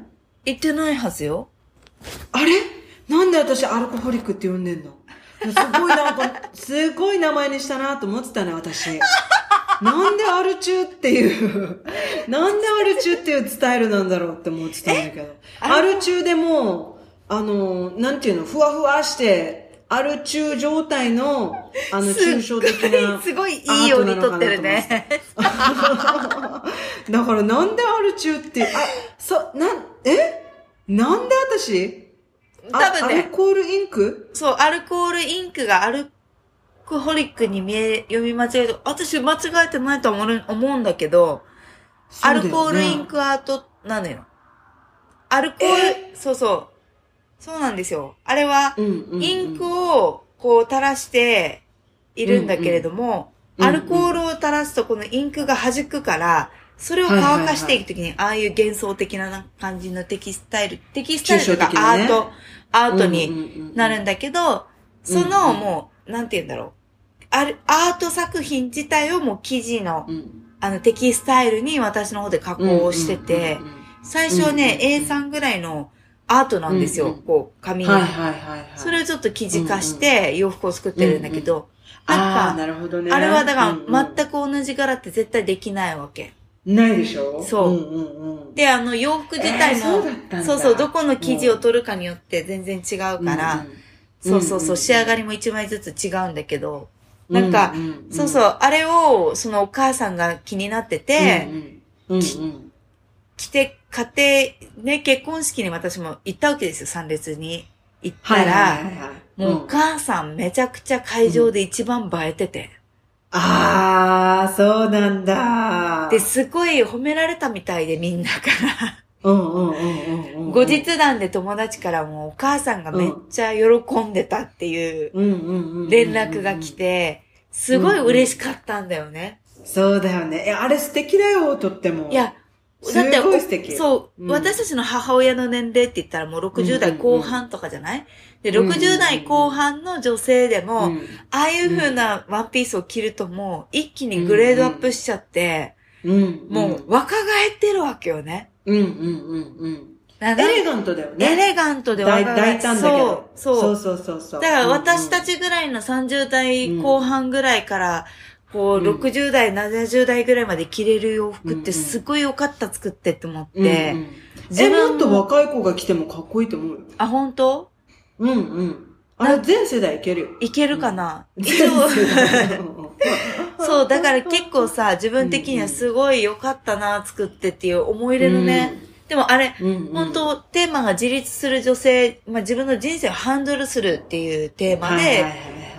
[SPEAKER 1] 言ってないはずよ。
[SPEAKER 2] あれ？なんで私アルコホリックって呼んでんの？すごいなんか、すごい名前にしたなと思ってたね、私。なんでアル中っていう、なんでアル中っていうスタイルなんだろうって思ってたんだけど。アル中でも、あの、なんていうの、ふわふわして、アル中状態の、あの、抽象的な。
[SPEAKER 1] すごいいいように撮ってるね。
[SPEAKER 2] だからなんでアル中って、あ、そ、なん、え？なんで私？あ
[SPEAKER 1] 多分ね
[SPEAKER 2] アルコールインク？
[SPEAKER 1] そう、アルコールインクがアルコクホリックに見え、読み間違えて、私間違えてないと思う思うんだけど、アルコールインクアートなのよ。アルコール、そうそう。そうなんですよ。あれは、インクをこう垂らしているんだけれども、アルコールを垂らすとこのインクが弾くから、それを乾かしていくときに、ああいう幻想的な感じのテキスタイル、テキスタイルとかアート、アートになるんだけど、そのもう、なんて言うんだろう。ある、アート作品自体をもう記事の、あのテキスタイルに私の方で加工してて、最初はね、A3 ぐらいのアートなんですよ。こう、紙に。
[SPEAKER 2] はいはいはいはい。
[SPEAKER 1] それをちょっと生地化して洋服を作ってるんだけど、
[SPEAKER 2] ああ、
[SPEAKER 1] な
[SPEAKER 2] るほどね。
[SPEAKER 1] あれはだ
[SPEAKER 2] うんうん
[SPEAKER 1] から全く同じ柄って絶対できないわけ。
[SPEAKER 2] ないでしょ？
[SPEAKER 1] そう
[SPEAKER 2] うんうんうん。
[SPEAKER 1] で、あの洋服自体も、そうそう、どこの生地を取るかによって全然違うから、そうそうそう、仕上がりも一枚ずつ違うんだけど、なんか、そうそう、あれを、そのお母さんが気になってて、
[SPEAKER 2] うんうん
[SPEAKER 1] 来て、家庭、ね、結婚式に私も行ったわけですよ、参列に。行ったら。もうお母さんめちゃくちゃ会場で一番映えてて。
[SPEAKER 2] ああ、そうなんだ。
[SPEAKER 1] で、すごい褒められたみたいでみんなから。
[SPEAKER 2] うんうんうんうんうん。
[SPEAKER 1] 後日談で友達からもお母さんがめっちゃ喜んでたっていう。連絡が来て、すごい嬉しかったんだよね。
[SPEAKER 2] そうだよね。え、あれ素敵だよ、とっても。
[SPEAKER 1] い、や、
[SPEAKER 2] す
[SPEAKER 1] だって
[SPEAKER 2] ごい素敵。
[SPEAKER 1] そう、
[SPEAKER 2] うん
[SPEAKER 1] 私たちの母親の年齢って言ったらもう60代後半とかじゃない？で、
[SPEAKER 2] うんうん
[SPEAKER 1] 60代後半の女性でも、
[SPEAKER 2] うん
[SPEAKER 1] ああいう風なワンピースを着るともう一気にグレードアップしちゃって、
[SPEAKER 2] うん。
[SPEAKER 1] もう若返ってるわけよね。
[SPEAKER 2] うんうんうんうん。エレガントだよね。
[SPEAKER 1] エレガントで
[SPEAKER 2] 大大胆だけど。
[SPEAKER 1] そう、
[SPEAKER 2] そう。そうそうそう。
[SPEAKER 1] だから私た
[SPEAKER 2] ち、
[SPEAKER 1] ちぐらいの30代後半ぐらいから、こう、
[SPEAKER 2] うん
[SPEAKER 1] 60代、70代ぐらいまで着れる洋服っ
[SPEAKER 2] うんうん
[SPEAKER 1] てすごい良かった作ってって思って、
[SPEAKER 2] うんうんえ、もっと若い子が来てもかっこいいと思うよ。
[SPEAKER 1] あ、本当？
[SPEAKER 2] うんうん。あれ全世代いけるよ。
[SPEAKER 1] いけるかな、一
[SPEAKER 2] 全
[SPEAKER 1] 応、
[SPEAKER 2] 世代。
[SPEAKER 1] そう、だから結構さ、自分的にはすごい良かったな、作ってっていう思い入れのね。でもあれ、
[SPEAKER 2] うんうん
[SPEAKER 1] 本当テーマが自立する女性、まあ、自分の人生をハンドルするっていうテーマで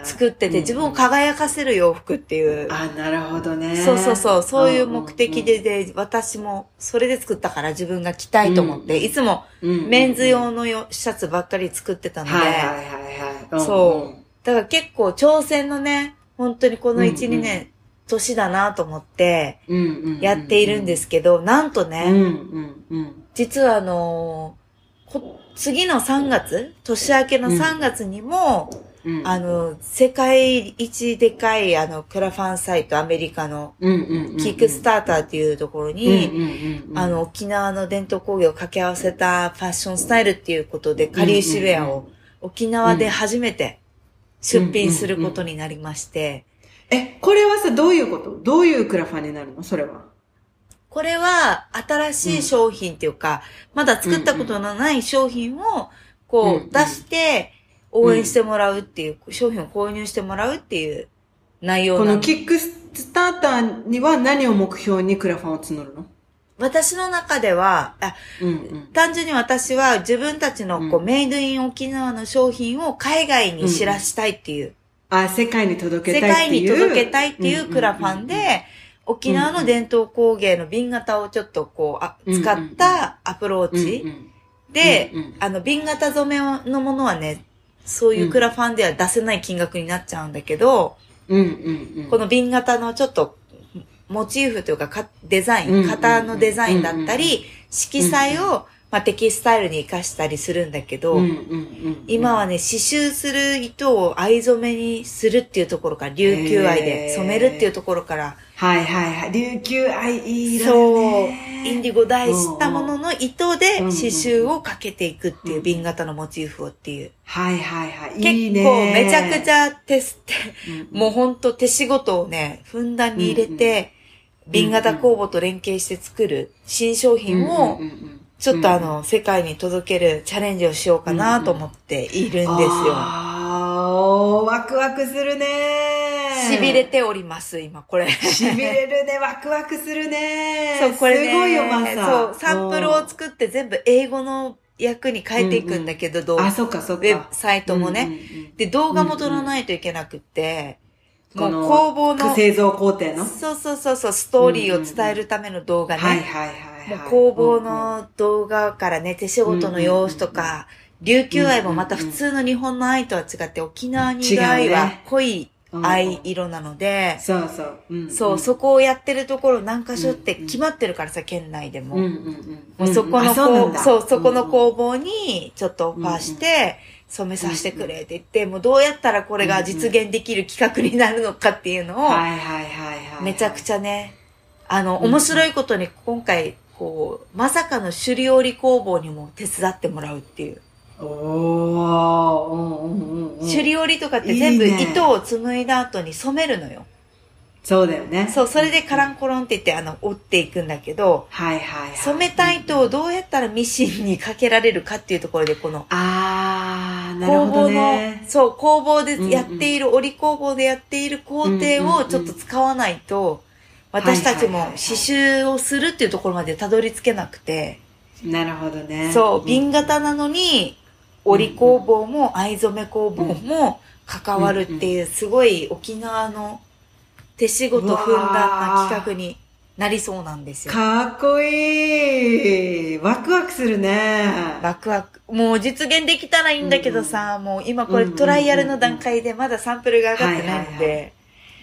[SPEAKER 1] 作ってて、自分を輝かせる洋服っていう。
[SPEAKER 2] あ、なるほどね。
[SPEAKER 1] そうそうそう、そういう目的で、で、私もそれで作ったから自分が着たいと思って、いつもメンズ用のよシャツばっかり作ってたので、
[SPEAKER 2] はいはいはいはい。
[SPEAKER 1] そう。だから結構挑戦のね、本当にこの1、2年、年だなと思って、やっているんですけど、なんとね、実はあのこ次の3月、年明けの3月にも、あの、世界一でかいあの、クラファンサイト、アメリカの、キックスターターっていうところに、あの、沖縄の伝統工芸を掛け合わせたファッションスタイルっていうことで、カリウシウェアを沖縄で初めて出品することになりまして。
[SPEAKER 2] え、これはさ、どういうこと？どういうクラファンになるの？それは。
[SPEAKER 1] これは新しい商品っていうか、まだ作ったことのない商品を、こう、出して、応援してもらうっていう、商品を購入してもらうっていう内容
[SPEAKER 2] このキックスターターには何を目標にクラファンを募るの？
[SPEAKER 1] 私の中では、あ、単純に私は自分たちのこう、メイドイン沖縄の商品を海外に知らしたいっていう。
[SPEAKER 2] あ、世界に届けたい
[SPEAKER 1] 世界に届けたいっていうクラファンで、沖縄の伝統工芸の瓶型をちょっとこう、あ使ったアプローチ。で、あの、瓶型染めのものはね、そういうクラファンでは出せない金額になっちゃうんだけど、この瓶型のちょっとモチーフというかデザイン、型のデザインだったり、色彩を、まあ、テキスタイルに活かしたりするんだけど、今はね、刺繍する糸を藍染めにするっていうところから、琉球藍で染めるっていうところから、
[SPEAKER 2] はいはいはい。琉球藍いい
[SPEAKER 1] 色そう。インディゴダイしたものの糸で刺繍をかけていくっていう瓶型のモチーフをっていう。
[SPEAKER 2] はいはいはい。
[SPEAKER 1] 結構めちゃくちゃ手すって、もうほんと手仕事をね、ふんだんに入れて、瓶型工房と連携して作る新商品を、ちょっとあの、世界に届けるチャレンジをしようかなと思っているんですよ。
[SPEAKER 2] ああ、ワクワクするね。
[SPEAKER 1] 痺れております、今、これ。
[SPEAKER 2] 痺れるね、ワクワクするね。
[SPEAKER 1] そう、これね。
[SPEAKER 2] すごいよ、まさ。
[SPEAKER 1] そう、サンプルを作って全部英語の役に変えていくんだけど、
[SPEAKER 2] あ、そっかそっか。
[SPEAKER 1] ウェブサイトもね。で、動画も撮らないといけなくって、
[SPEAKER 2] この
[SPEAKER 1] 工房の
[SPEAKER 2] 製造工程の？
[SPEAKER 1] そうそうそうそう、ストーリーを伝えるための動画ね。
[SPEAKER 2] はいはいはい、はい。
[SPEAKER 1] もう工房
[SPEAKER 2] うんうん
[SPEAKER 1] の動画からね、手仕事の様子とか、琉球愛もまた普通の日本の愛とは違って、沖縄にいる愛は濃い愛色なので、
[SPEAKER 2] そうそう。うん
[SPEAKER 1] そう、そこをやってるところ何箇所って決まってるからさ、県内でも。
[SPEAKER 2] うんうんうん。
[SPEAKER 1] もうそこの工、
[SPEAKER 2] だ
[SPEAKER 1] そう、そこの
[SPEAKER 2] うん
[SPEAKER 1] 工房にちょっとオファーして、染めさせてくれって言って、もうどうやったらこれが実現できる企画になるのかっていうのを。めちゃくちゃね、あの、面白いことに今回、こう、まさかの首里織工房にも手伝ってもらうっていう。
[SPEAKER 2] おー、うんうんうんうん。
[SPEAKER 1] 首里織とかって全部糸を紡いだ後に染めるのよ。
[SPEAKER 2] そうだよね。
[SPEAKER 1] そう、それでカランコロンって言って、あの、折っていくんだけど、
[SPEAKER 2] はいはいはい。
[SPEAKER 1] 染めた糸をどうやったらミシンにかけられるかっていうところで、この、
[SPEAKER 2] あー、なるほど
[SPEAKER 1] 工房の
[SPEAKER 2] ね、。
[SPEAKER 1] そう、工房でやっている、織工房でやっている工程をちょっと使わないと、私たちも刺繍をするっていうところまでたどり着けなくて、
[SPEAKER 2] なるほどね。
[SPEAKER 1] そう、瓶型なのに、織工房も藍染め工房も関わるっていう、すごい沖縄の手仕事ふんだんな企画になりそうなんですよ。
[SPEAKER 2] かっこいい。ワクワクするね。
[SPEAKER 1] ワクワク。もう実現できたらいいんだけどさ、もう今これトライアルの段階でまだサンプルが上がってないので、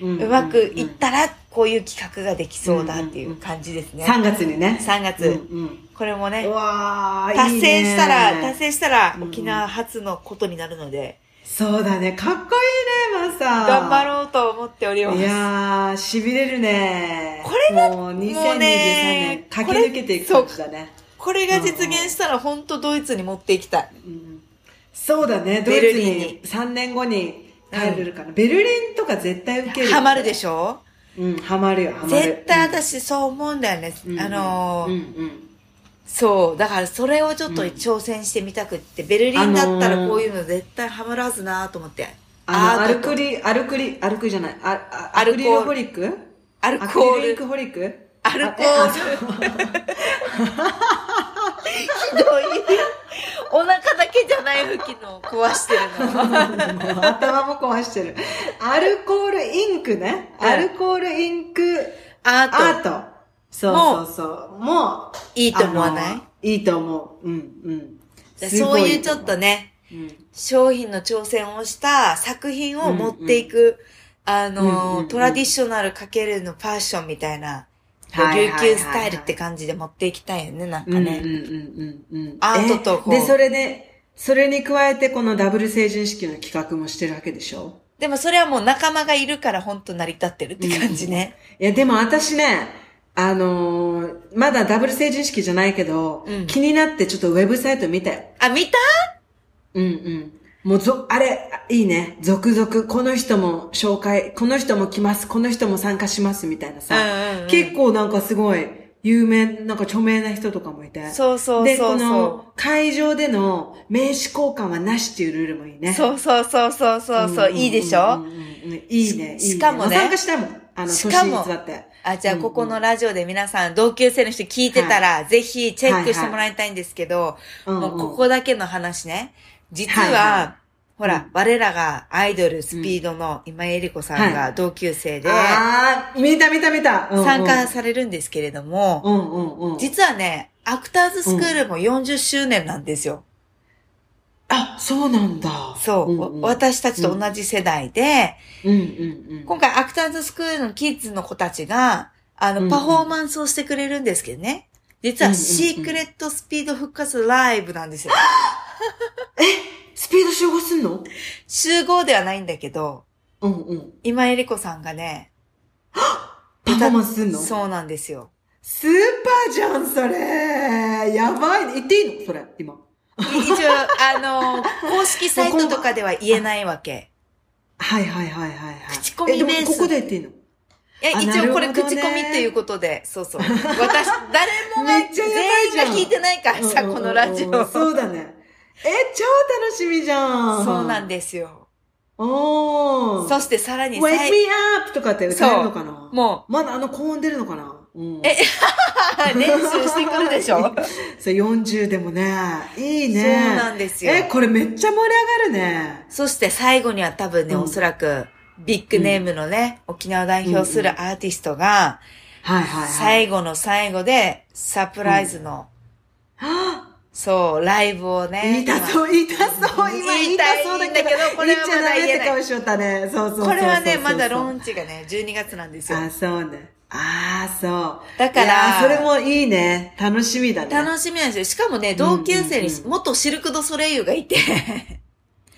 [SPEAKER 1] うまくいったらこういう企画ができそうだっていう感じですね。
[SPEAKER 2] 3月にね。
[SPEAKER 1] 3月。
[SPEAKER 2] うんうん
[SPEAKER 1] これもね達成したら、
[SPEAKER 2] いいね
[SPEAKER 1] 達成したら
[SPEAKER 2] うん
[SPEAKER 1] 沖縄初のことになるので、
[SPEAKER 2] そうだね。かっこいいね、マサ。
[SPEAKER 1] 頑張ろうと思っております。
[SPEAKER 2] いやー、痺れるね。
[SPEAKER 1] これが
[SPEAKER 2] もう2023
[SPEAKER 1] もう
[SPEAKER 2] 年
[SPEAKER 1] ね
[SPEAKER 2] 駆け抜けていく感じだね。
[SPEAKER 1] これが実現したら本当ドイツに持っていきたい。
[SPEAKER 2] うんそうだね。ドイツ
[SPEAKER 1] に
[SPEAKER 2] に3年後に帰れるかな。ベルリンとか絶対受ける。
[SPEAKER 1] ハマるでしょ？
[SPEAKER 2] うん、ハマるよ、ハマる。
[SPEAKER 1] 絶対私そう思うんだよね。
[SPEAKER 2] うん
[SPEAKER 1] あのー
[SPEAKER 2] うんうん。
[SPEAKER 1] そう。だからそれをちょっと挑戦してみたくって、ベルリンだったらこういうの絶対ハマらずなと思って。
[SPEAKER 2] あの、アルクリ、アルクリ、アルクじゃない、ああ
[SPEAKER 1] アル
[SPEAKER 2] クリルホリック？
[SPEAKER 1] アルコール
[SPEAKER 2] ホリック？
[SPEAKER 1] アルコールひどい。お腹だけじゃない吹きの壊してるの。
[SPEAKER 2] 頭も壊してる。アルコールインクね。
[SPEAKER 1] うん
[SPEAKER 2] アルコールインク
[SPEAKER 1] アート。
[SPEAKER 2] そうそうそう。もう、
[SPEAKER 1] いいと思わない？
[SPEAKER 2] いいと思う。うん、うん。
[SPEAKER 1] そういうちょっと
[SPEAKER 2] ね。
[SPEAKER 1] ね、
[SPEAKER 2] うん
[SPEAKER 1] 商品の挑戦をした作品を持っていく、あ
[SPEAKER 2] うんうんうん
[SPEAKER 1] の、トラディショナルかけるのファッションみたいな、琉球スタイルって感じで持っていきたいよね、なんかね。
[SPEAKER 2] うんうんうんうんうん。
[SPEAKER 1] アートとこう
[SPEAKER 2] えで、それで、それに加えてこのダブル成人式の企画もしてるわけでしょ？
[SPEAKER 1] でもそれはもう仲間がいるから本当成り立ってるって感じね。
[SPEAKER 2] いや、でも私ね、あのーまだダブル成人式じゃないけど、
[SPEAKER 1] うん
[SPEAKER 2] 気になってちょっとウェブサイト見たよ。
[SPEAKER 1] あ、見た？
[SPEAKER 2] うんうん。もうぞ、あれ、いいね。続々、この人も紹介、この人も来ます、この人も参加しますみたいなさ。
[SPEAKER 1] うんうんうん
[SPEAKER 2] 結構なんかすごい、有名、なんか著名な人とかもいて。
[SPEAKER 1] そうそう
[SPEAKER 2] で、
[SPEAKER 1] そうそ
[SPEAKER 2] この会場での名刺交換はなしっていうルールもいいね。
[SPEAKER 1] う。そうそうそうそうそうそう、いいでしょ？
[SPEAKER 2] いいね、いいね。
[SPEAKER 1] しかもね
[SPEAKER 2] 参加したいもん。あの、
[SPEAKER 1] しかも
[SPEAKER 2] 年に偽って。
[SPEAKER 1] あ、じゃあ、ここのラジオで皆さん、同級生の人聞いてたら、ぜひチェックしてもらいたいんですけど、もうここだけの話ね。実は、
[SPEAKER 2] はいは
[SPEAKER 1] ほら、我らがアイドルスピードの今井絵理子さんが同級生で、
[SPEAKER 2] ああ、見た見た見た。うんうん。
[SPEAKER 1] 参加されるんですけれども、
[SPEAKER 2] うんうんうん。
[SPEAKER 1] 実はね、アクターズスクールも40周年なんですよ。
[SPEAKER 2] あ、そうなんだ。
[SPEAKER 1] そう、
[SPEAKER 2] んうん
[SPEAKER 1] 私たちと同じ世代で、
[SPEAKER 2] うんうんうん。
[SPEAKER 1] 今回アクターズスクールのキッズの子たちが、あの、
[SPEAKER 2] うんうん
[SPEAKER 1] パフォーマンスをしてくれるんですけどね。実は、シークレットスピード復活ライブなんですよ。
[SPEAKER 2] スピード集合すんの？
[SPEAKER 1] 集合ではないんだけど、
[SPEAKER 2] うんうん。
[SPEAKER 1] 今井絵理子さんがね、
[SPEAKER 2] パフォーマンスすんの？
[SPEAKER 1] そうなんですよ。
[SPEAKER 2] スーパーじゃん、それ。やばい。言っていいの？それ、今。
[SPEAKER 1] 一応、あの、公式サイトとかでは言えないわけ。
[SPEAKER 2] はいはいはいはいはい。
[SPEAKER 1] 口コミベース
[SPEAKER 2] えでもここで言っていいの？
[SPEAKER 1] いや、
[SPEAKER 2] あ
[SPEAKER 1] 一応これ口コミっていうことで、そうそう。私、誰もが、全員が聞いてないからさ、このラジオ。
[SPEAKER 2] そうだね。え、超楽しみじゃん。
[SPEAKER 1] そうなん
[SPEAKER 2] で
[SPEAKER 1] ですよ。
[SPEAKER 2] おー。
[SPEAKER 1] そしてさらに
[SPEAKER 2] Wake
[SPEAKER 1] 最
[SPEAKER 2] me up! とかって歌えるのかな？
[SPEAKER 1] も
[SPEAKER 2] まだあの高音出るのかな？うん。
[SPEAKER 1] え 練習してくるでしょ？
[SPEAKER 2] そう、40でもね、いいね。
[SPEAKER 1] そうなんですよ
[SPEAKER 2] え、これめっちゃ盛り上がるね。
[SPEAKER 1] そして最後には多分ね、
[SPEAKER 2] うん
[SPEAKER 1] おそらく、ビッグネームのね、沖縄を代表するアーティストが、
[SPEAKER 2] はいはいはい。
[SPEAKER 1] 最後の最後で、サプライズの、
[SPEAKER 2] は
[SPEAKER 1] そう、ライブを
[SPEAKER 2] あ
[SPEAKER 1] ね。
[SPEAKER 2] 言いたそう、言いたそう、今言いたそうだけど、
[SPEAKER 1] これはまだ言えない
[SPEAKER 2] 言っちゃダメって顔しよったね。そうそうそうそう。
[SPEAKER 1] これはね、まだ
[SPEAKER 2] ロ
[SPEAKER 1] ローンチがね、12月なんですよ。
[SPEAKER 2] あ、そうね。ああ、そう。
[SPEAKER 1] だから
[SPEAKER 2] それもいいね。楽しみだね。
[SPEAKER 1] 楽しみなんですよ。しかもね、同級生に元シルク・ド・ソレイユがいて、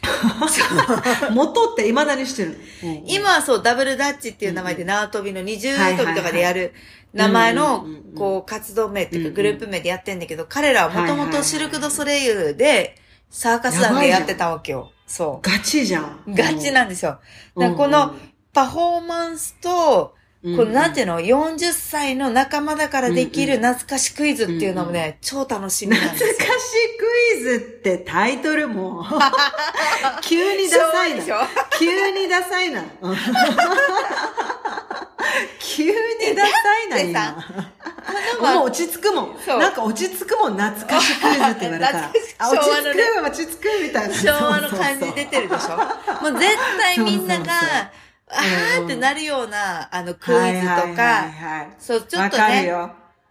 [SPEAKER 2] 元って未だにしてるの。うん
[SPEAKER 1] 今はそう、ダブルダッチっていう名前で縄跳びの二重跳びとかでやる名前のこう、活動名っていうかグループ名でやってんだけど、彼らはもともとシルク・ド・ソレイユで、サーカス団でやってたわけよ。そ
[SPEAKER 2] ガチじゃん。
[SPEAKER 1] う。ガチなんですよ。このパフォーマンスと、
[SPEAKER 2] うん
[SPEAKER 1] このなんていうの、40歳の仲間だからできる懐かしクイズっていうのもね、超楽しみなんですよ。
[SPEAKER 2] 懐かしいクイズってタイトルも、急にダサいな。急にダサいな。う ん急にダサいな、今。もう落ち着くもん。なんか落ち着くもん、懐かしクイズって言われたら。あ、落ち着く、落ち着くみたいな。
[SPEAKER 1] 昭和の感じ出てるでしょもう絶対みんなが、
[SPEAKER 2] そうそうそう
[SPEAKER 1] あーってなるような、あの、クイズと
[SPEAKER 2] はいはいはい
[SPEAKER 1] か、
[SPEAKER 2] はい
[SPEAKER 1] そう、ちょっとね。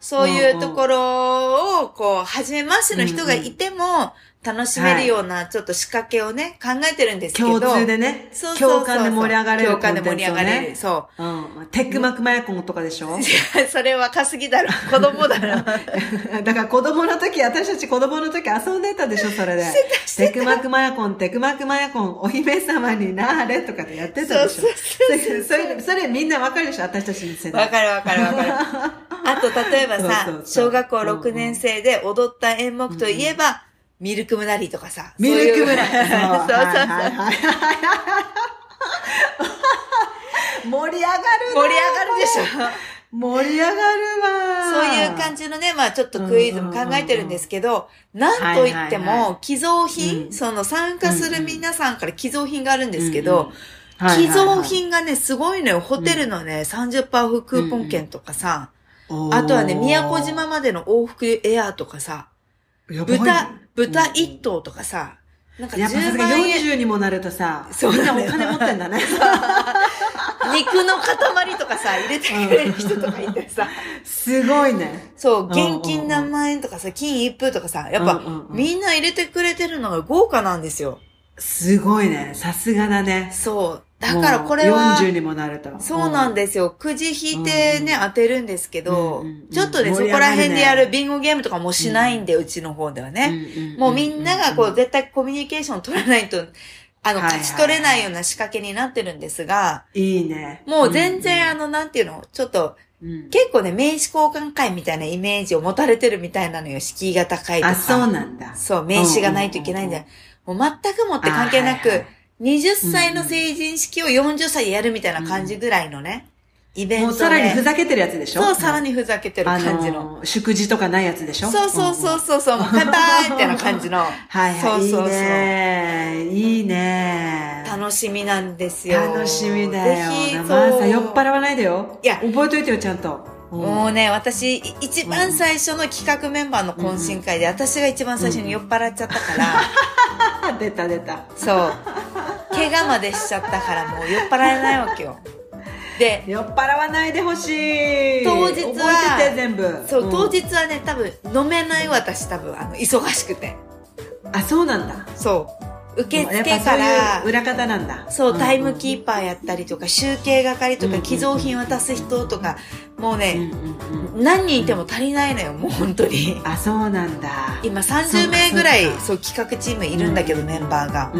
[SPEAKER 1] そういうところを、こう、初めましての人がいても、楽しめるような、ちょっと仕掛けをね、考えてるんですけど。
[SPEAKER 2] 共通でね
[SPEAKER 1] そうそう
[SPEAKER 2] 共感で盛り上がれる
[SPEAKER 1] 共感で盛り上がれる。そ
[SPEAKER 2] うん。テックマクマヤコンとかでしょ？
[SPEAKER 1] う。それは稼ぎだろ。子供だろ。
[SPEAKER 2] だから子供の時、私たち子供の時遊んでたでしょ、それで。テクマクマヤコン、テクマクマヤコン、お姫様になれとかでやってたでしょ。
[SPEAKER 1] そうそう
[SPEAKER 2] それそれそれみんなわかるでしょ、私たちの世代。
[SPEAKER 1] わかるわかるわかる。あと、例えばさ小学校6年生で踊った演目といえば、ミルクムナリとかさ。
[SPEAKER 2] ミルクムラ。
[SPEAKER 1] そういうそうそうそう。
[SPEAKER 2] 盛り上がるな
[SPEAKER 1] 盛り上がるでしょ。
[SPEAKER 2] 盛り上がるわ
[SPEAKER 1] そういう感じのね、まあちょっとクイズも考えてるんですけど、なんといっても、寄贈品、
[SPEAKER 2] うん
[SPEAKER 1] その参加する皆さんから寄贈品があるんですけど、寄贈品がね、すごいのよ。ホテルのね、30%オフクーポン券とかさ、あとはね、宮古島までの往復エアーとかさ、豚、豚一頭とかさ、なんか10
[SPEAKER 2] やっぱさすが
[SPEAKER 1] 万円、
[SPEAKER 2] 40にもなるとさ、
[SPEAKER 1] そう
[SPEAKER 2] みんなお金持ってんだね。
[SPEAKER 1] 肉の塊とかさ、入れてくれる人とかいてさ、
[SPEAKER 2] すごいね。
[SPEAKER 1] そう、現金何万円とかさ、金一封とかさ、やっぱ、みんな入れてくれてるのが豪華なんですよ。
[SPEAKER 2] すごいね。さすがだね。
[SPEAKER 1] そう。だからこれは、
[SPEAKER 2] もう40にもなると。
[SPEAKER 1] そうなんですよ。くじ引いてね、当てるんですけど、ちょっとね、そこら辺でやるビンゴゲームとかもしないんで、うちの方ではね。もうみんながこう、絶対コミュニケーション取らないと、あの、勝ち取れないような仕掛けになってるんですが、
[SPEAKER 2] いいね。
[SPEAKER 1] もう全然あの、なんていうの、ちょっと、
[SPEAKER 2] うん、
[SPEAKER 1] 結構ね、名刺交換会みたいなイメージを持たれてるみたいなのよ。敷居が高いとか。
[SPEAKER 2] あ、そうなんだ。
[SPEAKER 1] そう、名刺がないといけないんだよ。もう全くもって関係なく、20歳の成人式を40歳でやるみたいな感じぐらいのね、イベントで。
[SPEAKER 2] もうさらにふざけてるやつでしょ？
[SPEAKER 1] そう、さらにふざけてる
[SPEAKER 2] あ
[SPEAKER 1] 感じの。
[SPEAKER 2] のー、祝辞とかないやつでしょ？
[SPEAKER 1] そうそうそうそう、そうもう乾杯みたいな感じの。
[SPEAKER 2] はいはい。
[SPEAKER 1] そうそうそう
[SPEAKER 2] いいね。いいね。
[SPEAKER 1] 楽しみなんですよ。
[SPEAKER 2] 楽しみだよ。
[SPEAKER 1] ぜひ、
[SPEAKER 2] まあ。さ、酔っ払わないでよ。
[SPEAKER 1] いや
[SPEAKER 2] 覚えといてよ、ちゃんと。うん
[SPEAKER 1] もうね、私、い一番最初の企画メンバーの懇親会で、私が一番最初に酔っ払っちゃったから、
[SPEAKER 2] あ 出た出た。
[SPEAKER 1] そう。怪我までしちゃったから、もう酔っ払えないわけよ。で、
[SPEAKER 2] 酔っ払わないでほしい。
[SPEAKER 1] 当日は
[SPEAKER 2] 覚えてて、全部。
[SPEAKER 1] そう、
[SPEAKER 2] ん
[SPEAKER 1] 当日はね、多分、飲めない私多分、あの、忙しくて。
[SPEAKER 2] あ、そうなんだ。
[SPEAKER 1] そう。受付から。
[SPEAKER 2] 裏方なんだ。
[SPEAKER 1] そう、
[SPEAKER 2] ん。
[SPEAKER 1] タイムキーパーやったりとか、集計係とか、寄贈品渡す人とか、もう
[SPEAKER 2] うん
[SPEAKER 1] ね。何人いても足りないのよ、もう本当に。
[SPEAKER 2] あ、そうなんだ。
[SPEAKER 1] 今30名ぐらい
[SPEAKER 2] そう
[SPEAKER 1] 企画チームいるんだけど、メンバーが。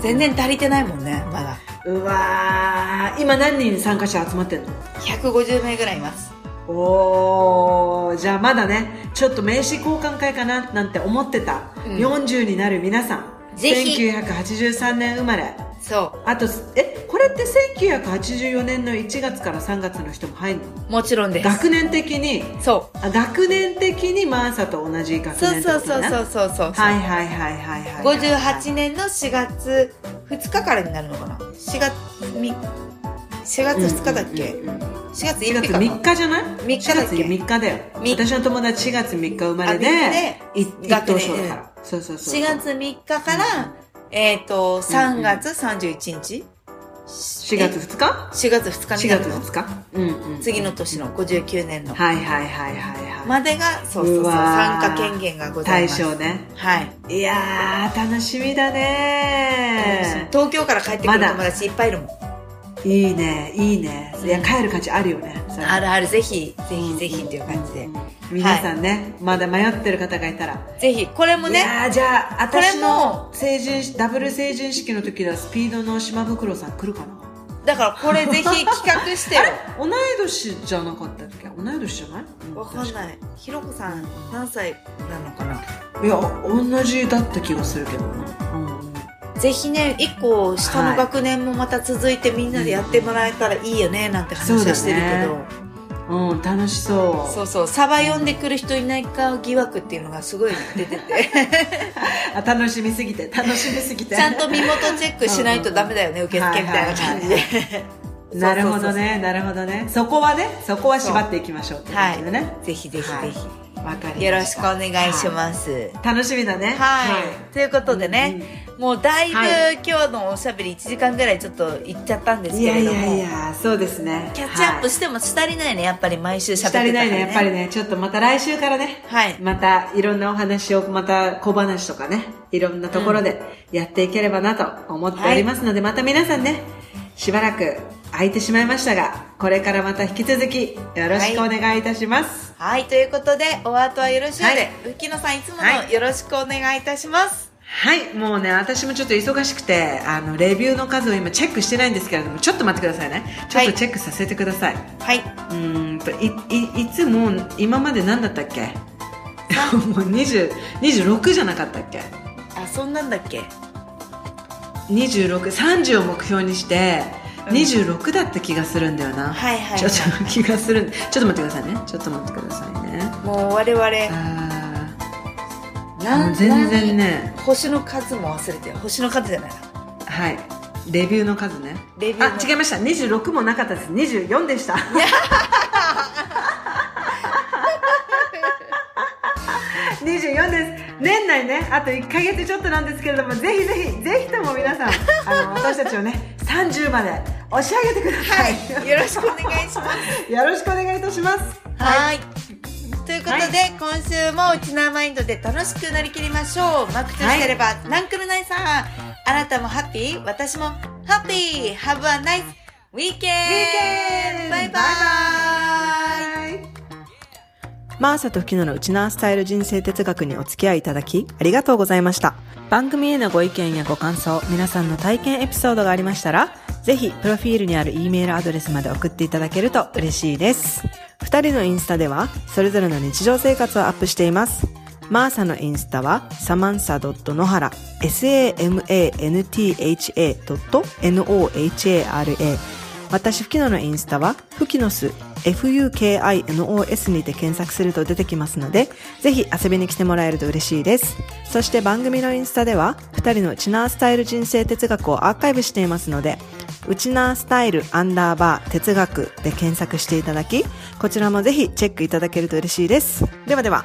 [SPEAKER 1] 全然足りてないもんねまだ。
[SPEAKER 2] うわー今何人参加者集まってんの
[SPEAKER 1] ？150名ぐらいいます。
[SPEAKER 2] おーじゃあまだねちょっと名刺交換会かななんて思ってた、
[SPEAKER 1] うん。
[SPEAKER 2] 40になる皆さん
[SPEAKER 1] ぜひ。
[SPEAKER 2] 1983年生まれ。
[SPEAKER 1] そ
[SPEAKER 2] あとえこれって1984年の1月から3月の人も入るの？
[SPEAKER 1] うもちろんです。
[SPEAKER 2] 学年的に？
[SPEAKER 1] そ
[SPEAKER 2] あ学年的にマーサと同じ学
[SPEAKER 1] うそう
[SPEAKER 2] 年
[SPEAKER 1] そうそうそうそうそう。
[SPEAKER 2] はいはいはいはいはい
[SPEAKER 1] 58年の4月2日からになるのかな？4月み4月2日だっけ、
[SPEAKER 2] うんうん。うん
[SPEAKER 1] 4月
[SPEAKER 2] 4
[SPEAKER 1] 1
[SPEAKER 2] 月
[SPEAKER 1] 日かな
[SPEAKER 2] ？3日じゃない
[SPEAKER 1] ？3日だっけ
[SPEAKER 2] ?4 月3日だよ。
[SPEAKER 1] み
[SPEAKER 2] 私の友達4月3日生まれで、
[SPEAKER 1] あ三日で。
[SPEAKER 2] い一
[SPEAKER 1] 学年
[SPEAKER 2] 等賞だから。そうそうそう。
[SPEAKER 1] 4月3日から、えっ、と3月31日
[SPEAKER 2] 4月2日。
[SPEAKER 1] 4月2日
[SPEAKER 2] ?4 月
[SPEAKER 1] になるの。
[SPEAKER 2] 2日。うんうん。
[SPEAKER 1] 次の年の59年の。
[SPEAKER 2] はいはいはいはいはい。
[SPEAKER 1] までがそうそうそう
[SPEAKER 2] う
[SPEAKER 1] 参加権限がござい
[SPEAKER 2] 対
[SPEAKER 1] ます。
[SPEAKER 2] 象ね。
[SPEAKER 1] はい。
[SPEAKER 2] いやー、楽しみだね。
[SPEAKER 1] 東京から帰ってくる友達いっぱいいるもん。
[SPEAKER 2] いいね、いいね。いや、帰る価値あるよね。
[SPEAKER 1] あるあるぜひぜひぜひっていう感じで。
[SPEAKER 2] 皆さんね、まだ迷ってる方がいたら。
[SPEAKER 1] ぜひこれもね
[SPEAKER 2] いやーじゃあ、私の成人、ダブル成人式の時はスピードの島袋さん来るかな？
[SPEAKER 1] だからこれぜひ企画してよ。
[SPEAKER 2] 同い年じゃなかったっけ？同い年じゃない？
[SPEAKER 1] わかんない。ひろこさん何歳なのかな？い
[SPEAKER 2] や、同じだった気がするけどな。うん
[SPEAKER 1] ぜひね一個下の学年もまた続いてみんなでやってもらえたらいいよねなんて話はしてるけど。
[SPEAKER 2] うん、うん、楽しそう。
[SPEAKER 1] そうそうサバ読んでくる人いないか疑惑っていうのがすごい出てて。
[SPEAKER 2] あ楽しみすぎて、楽しみすぎて。
[SPEAKER 1] ちゃんと身元チェックしないとダメだよね 受付みたいな感じで。
[SPEAKER 2] なるほ
[SPEAKER 1] そうそうそう
[SPEAKER 2] どね、なるほどね。そこはね、そこは縛っていきましょうってでね。
[SPEAKER 1] ぜひぜひぜひ、
[SPEAKER 2] わかりました。
[SPEAKER 1] よろしくお願いします。
[SPEAKER 2] 楽しみだね。
[SPEAKER 1] はい、ということでね、もうだいぶ、
[SPEAKER 2] はい。
[SPEAKER 1] 今日のおしゃべり1時間ぐらいちょっといっちゃったんです
[SPEAKER 2] いやい
[SPEAKER 1] けれども。
[SPEAKER 2] やいや、そうですね。
[SPEAKER 1] キャッチアップ
[SPEAKER 2] し
[SPEAKER 1] してもしたりないねやっぱり毎週喋って
[SPEAKER 2] した
[SPEAKER 1] ら、ね、
[SPEAKER 2] りないね、やっぱりね。ちょっとまた来週からね。
[SPEAKER 1] はい。
[SPEAKER 2] またいろんなお話を、また小話とかね、いろんなところでやっていければなと思っておりますので、また皆さんね、しばらく空いてしまいましたが、これからまた引き続きよろしくお願いいたします。
[SPEAKER 1] はい。ということでお後はよろしいので、
[SPEAKER 2] はい。
[SPEAKER 1] 浮野さんいつも
[SPEAKER 2] は
[SPEAKER 1] のよろしくお願いいたします
[SPEAKER 2] はい、もうね、私もちょっと忙しくて、あの、レビューの数を今チェックしてないんですけれども、ちょっと待ってくださいね。ちょっとチェックさせてください。
[SPEAKER 1] はい、
[SPEAKER 2] うーんと、い、い、いつも、今まで何だったっけ？もう20、26じゃなかったっけ？
[SPEAKER 1] あそんなんだっけ
[SPEAKER 2] ？26、30を目標にして、26だった気がするんだよな。
[SPEAKER 1] はいはいはい
[SPEAKER 2] ちょっと気がするんちょっと待ってくださいね。ちょっと待ってくださいね。
[SPEAKER 1] もう我々
[SPEAKER 2] あ
[SPEAKER 1] な
[SPEAKER 2] ー全然ね、
[SPEAKER 1] 星の数も忘れて星の数じゃないな
[SPEAKER 2] はい。レビューの数ね。
[SPEAKER 1] レビュー
[SPEAKER 2] あ、違いました。26もなかったです。24でした。24です。年内ね、あと1ヶ月ちょっとなんですけれども、ぜひぜひ、ぜひとも皆さん、あの、私たちをね、30まで押し上げてくださ。
[SPEAKER 1] はいいよろしくお願いします
[SPEAKER 2] よろしくお願いいたします。
[SPEAKER 1] はい。ということで、今週もうちなマインドで楽しくなりきりましょう。マックとしてれば、ナンクルナイさん。あなたもハッピー私もハッピー !Have a nice weekend! バイバイ
[SPEAKER 2] マーサとフキノのウチナースタイル人生哲学にお付き合いいただき、ありがとうございました。番組へのご意見やご感想、皆さんの体験エピソードがありましたら、ぜひ、プロフィールにある E メールアドレスまで送っていただけると嬉しいです。二人のインスタでは、それぞれの日常生活をアップしています。マーサのインスタは、サマンサ野原、samantha.nohara。私、フキノのインスタは、フキノス、fukinos にて検索すると出てきますので、ぜひ遊びに来てもらえると嬉しいです。そして番組のインスタでは、二人のチナースタイル人生哲学をアーカイブしていますので、ウチナースタイルアンダーバー哲学で検索していただき、こちらもぜひチェックいただけると嬉しいです。ではでは。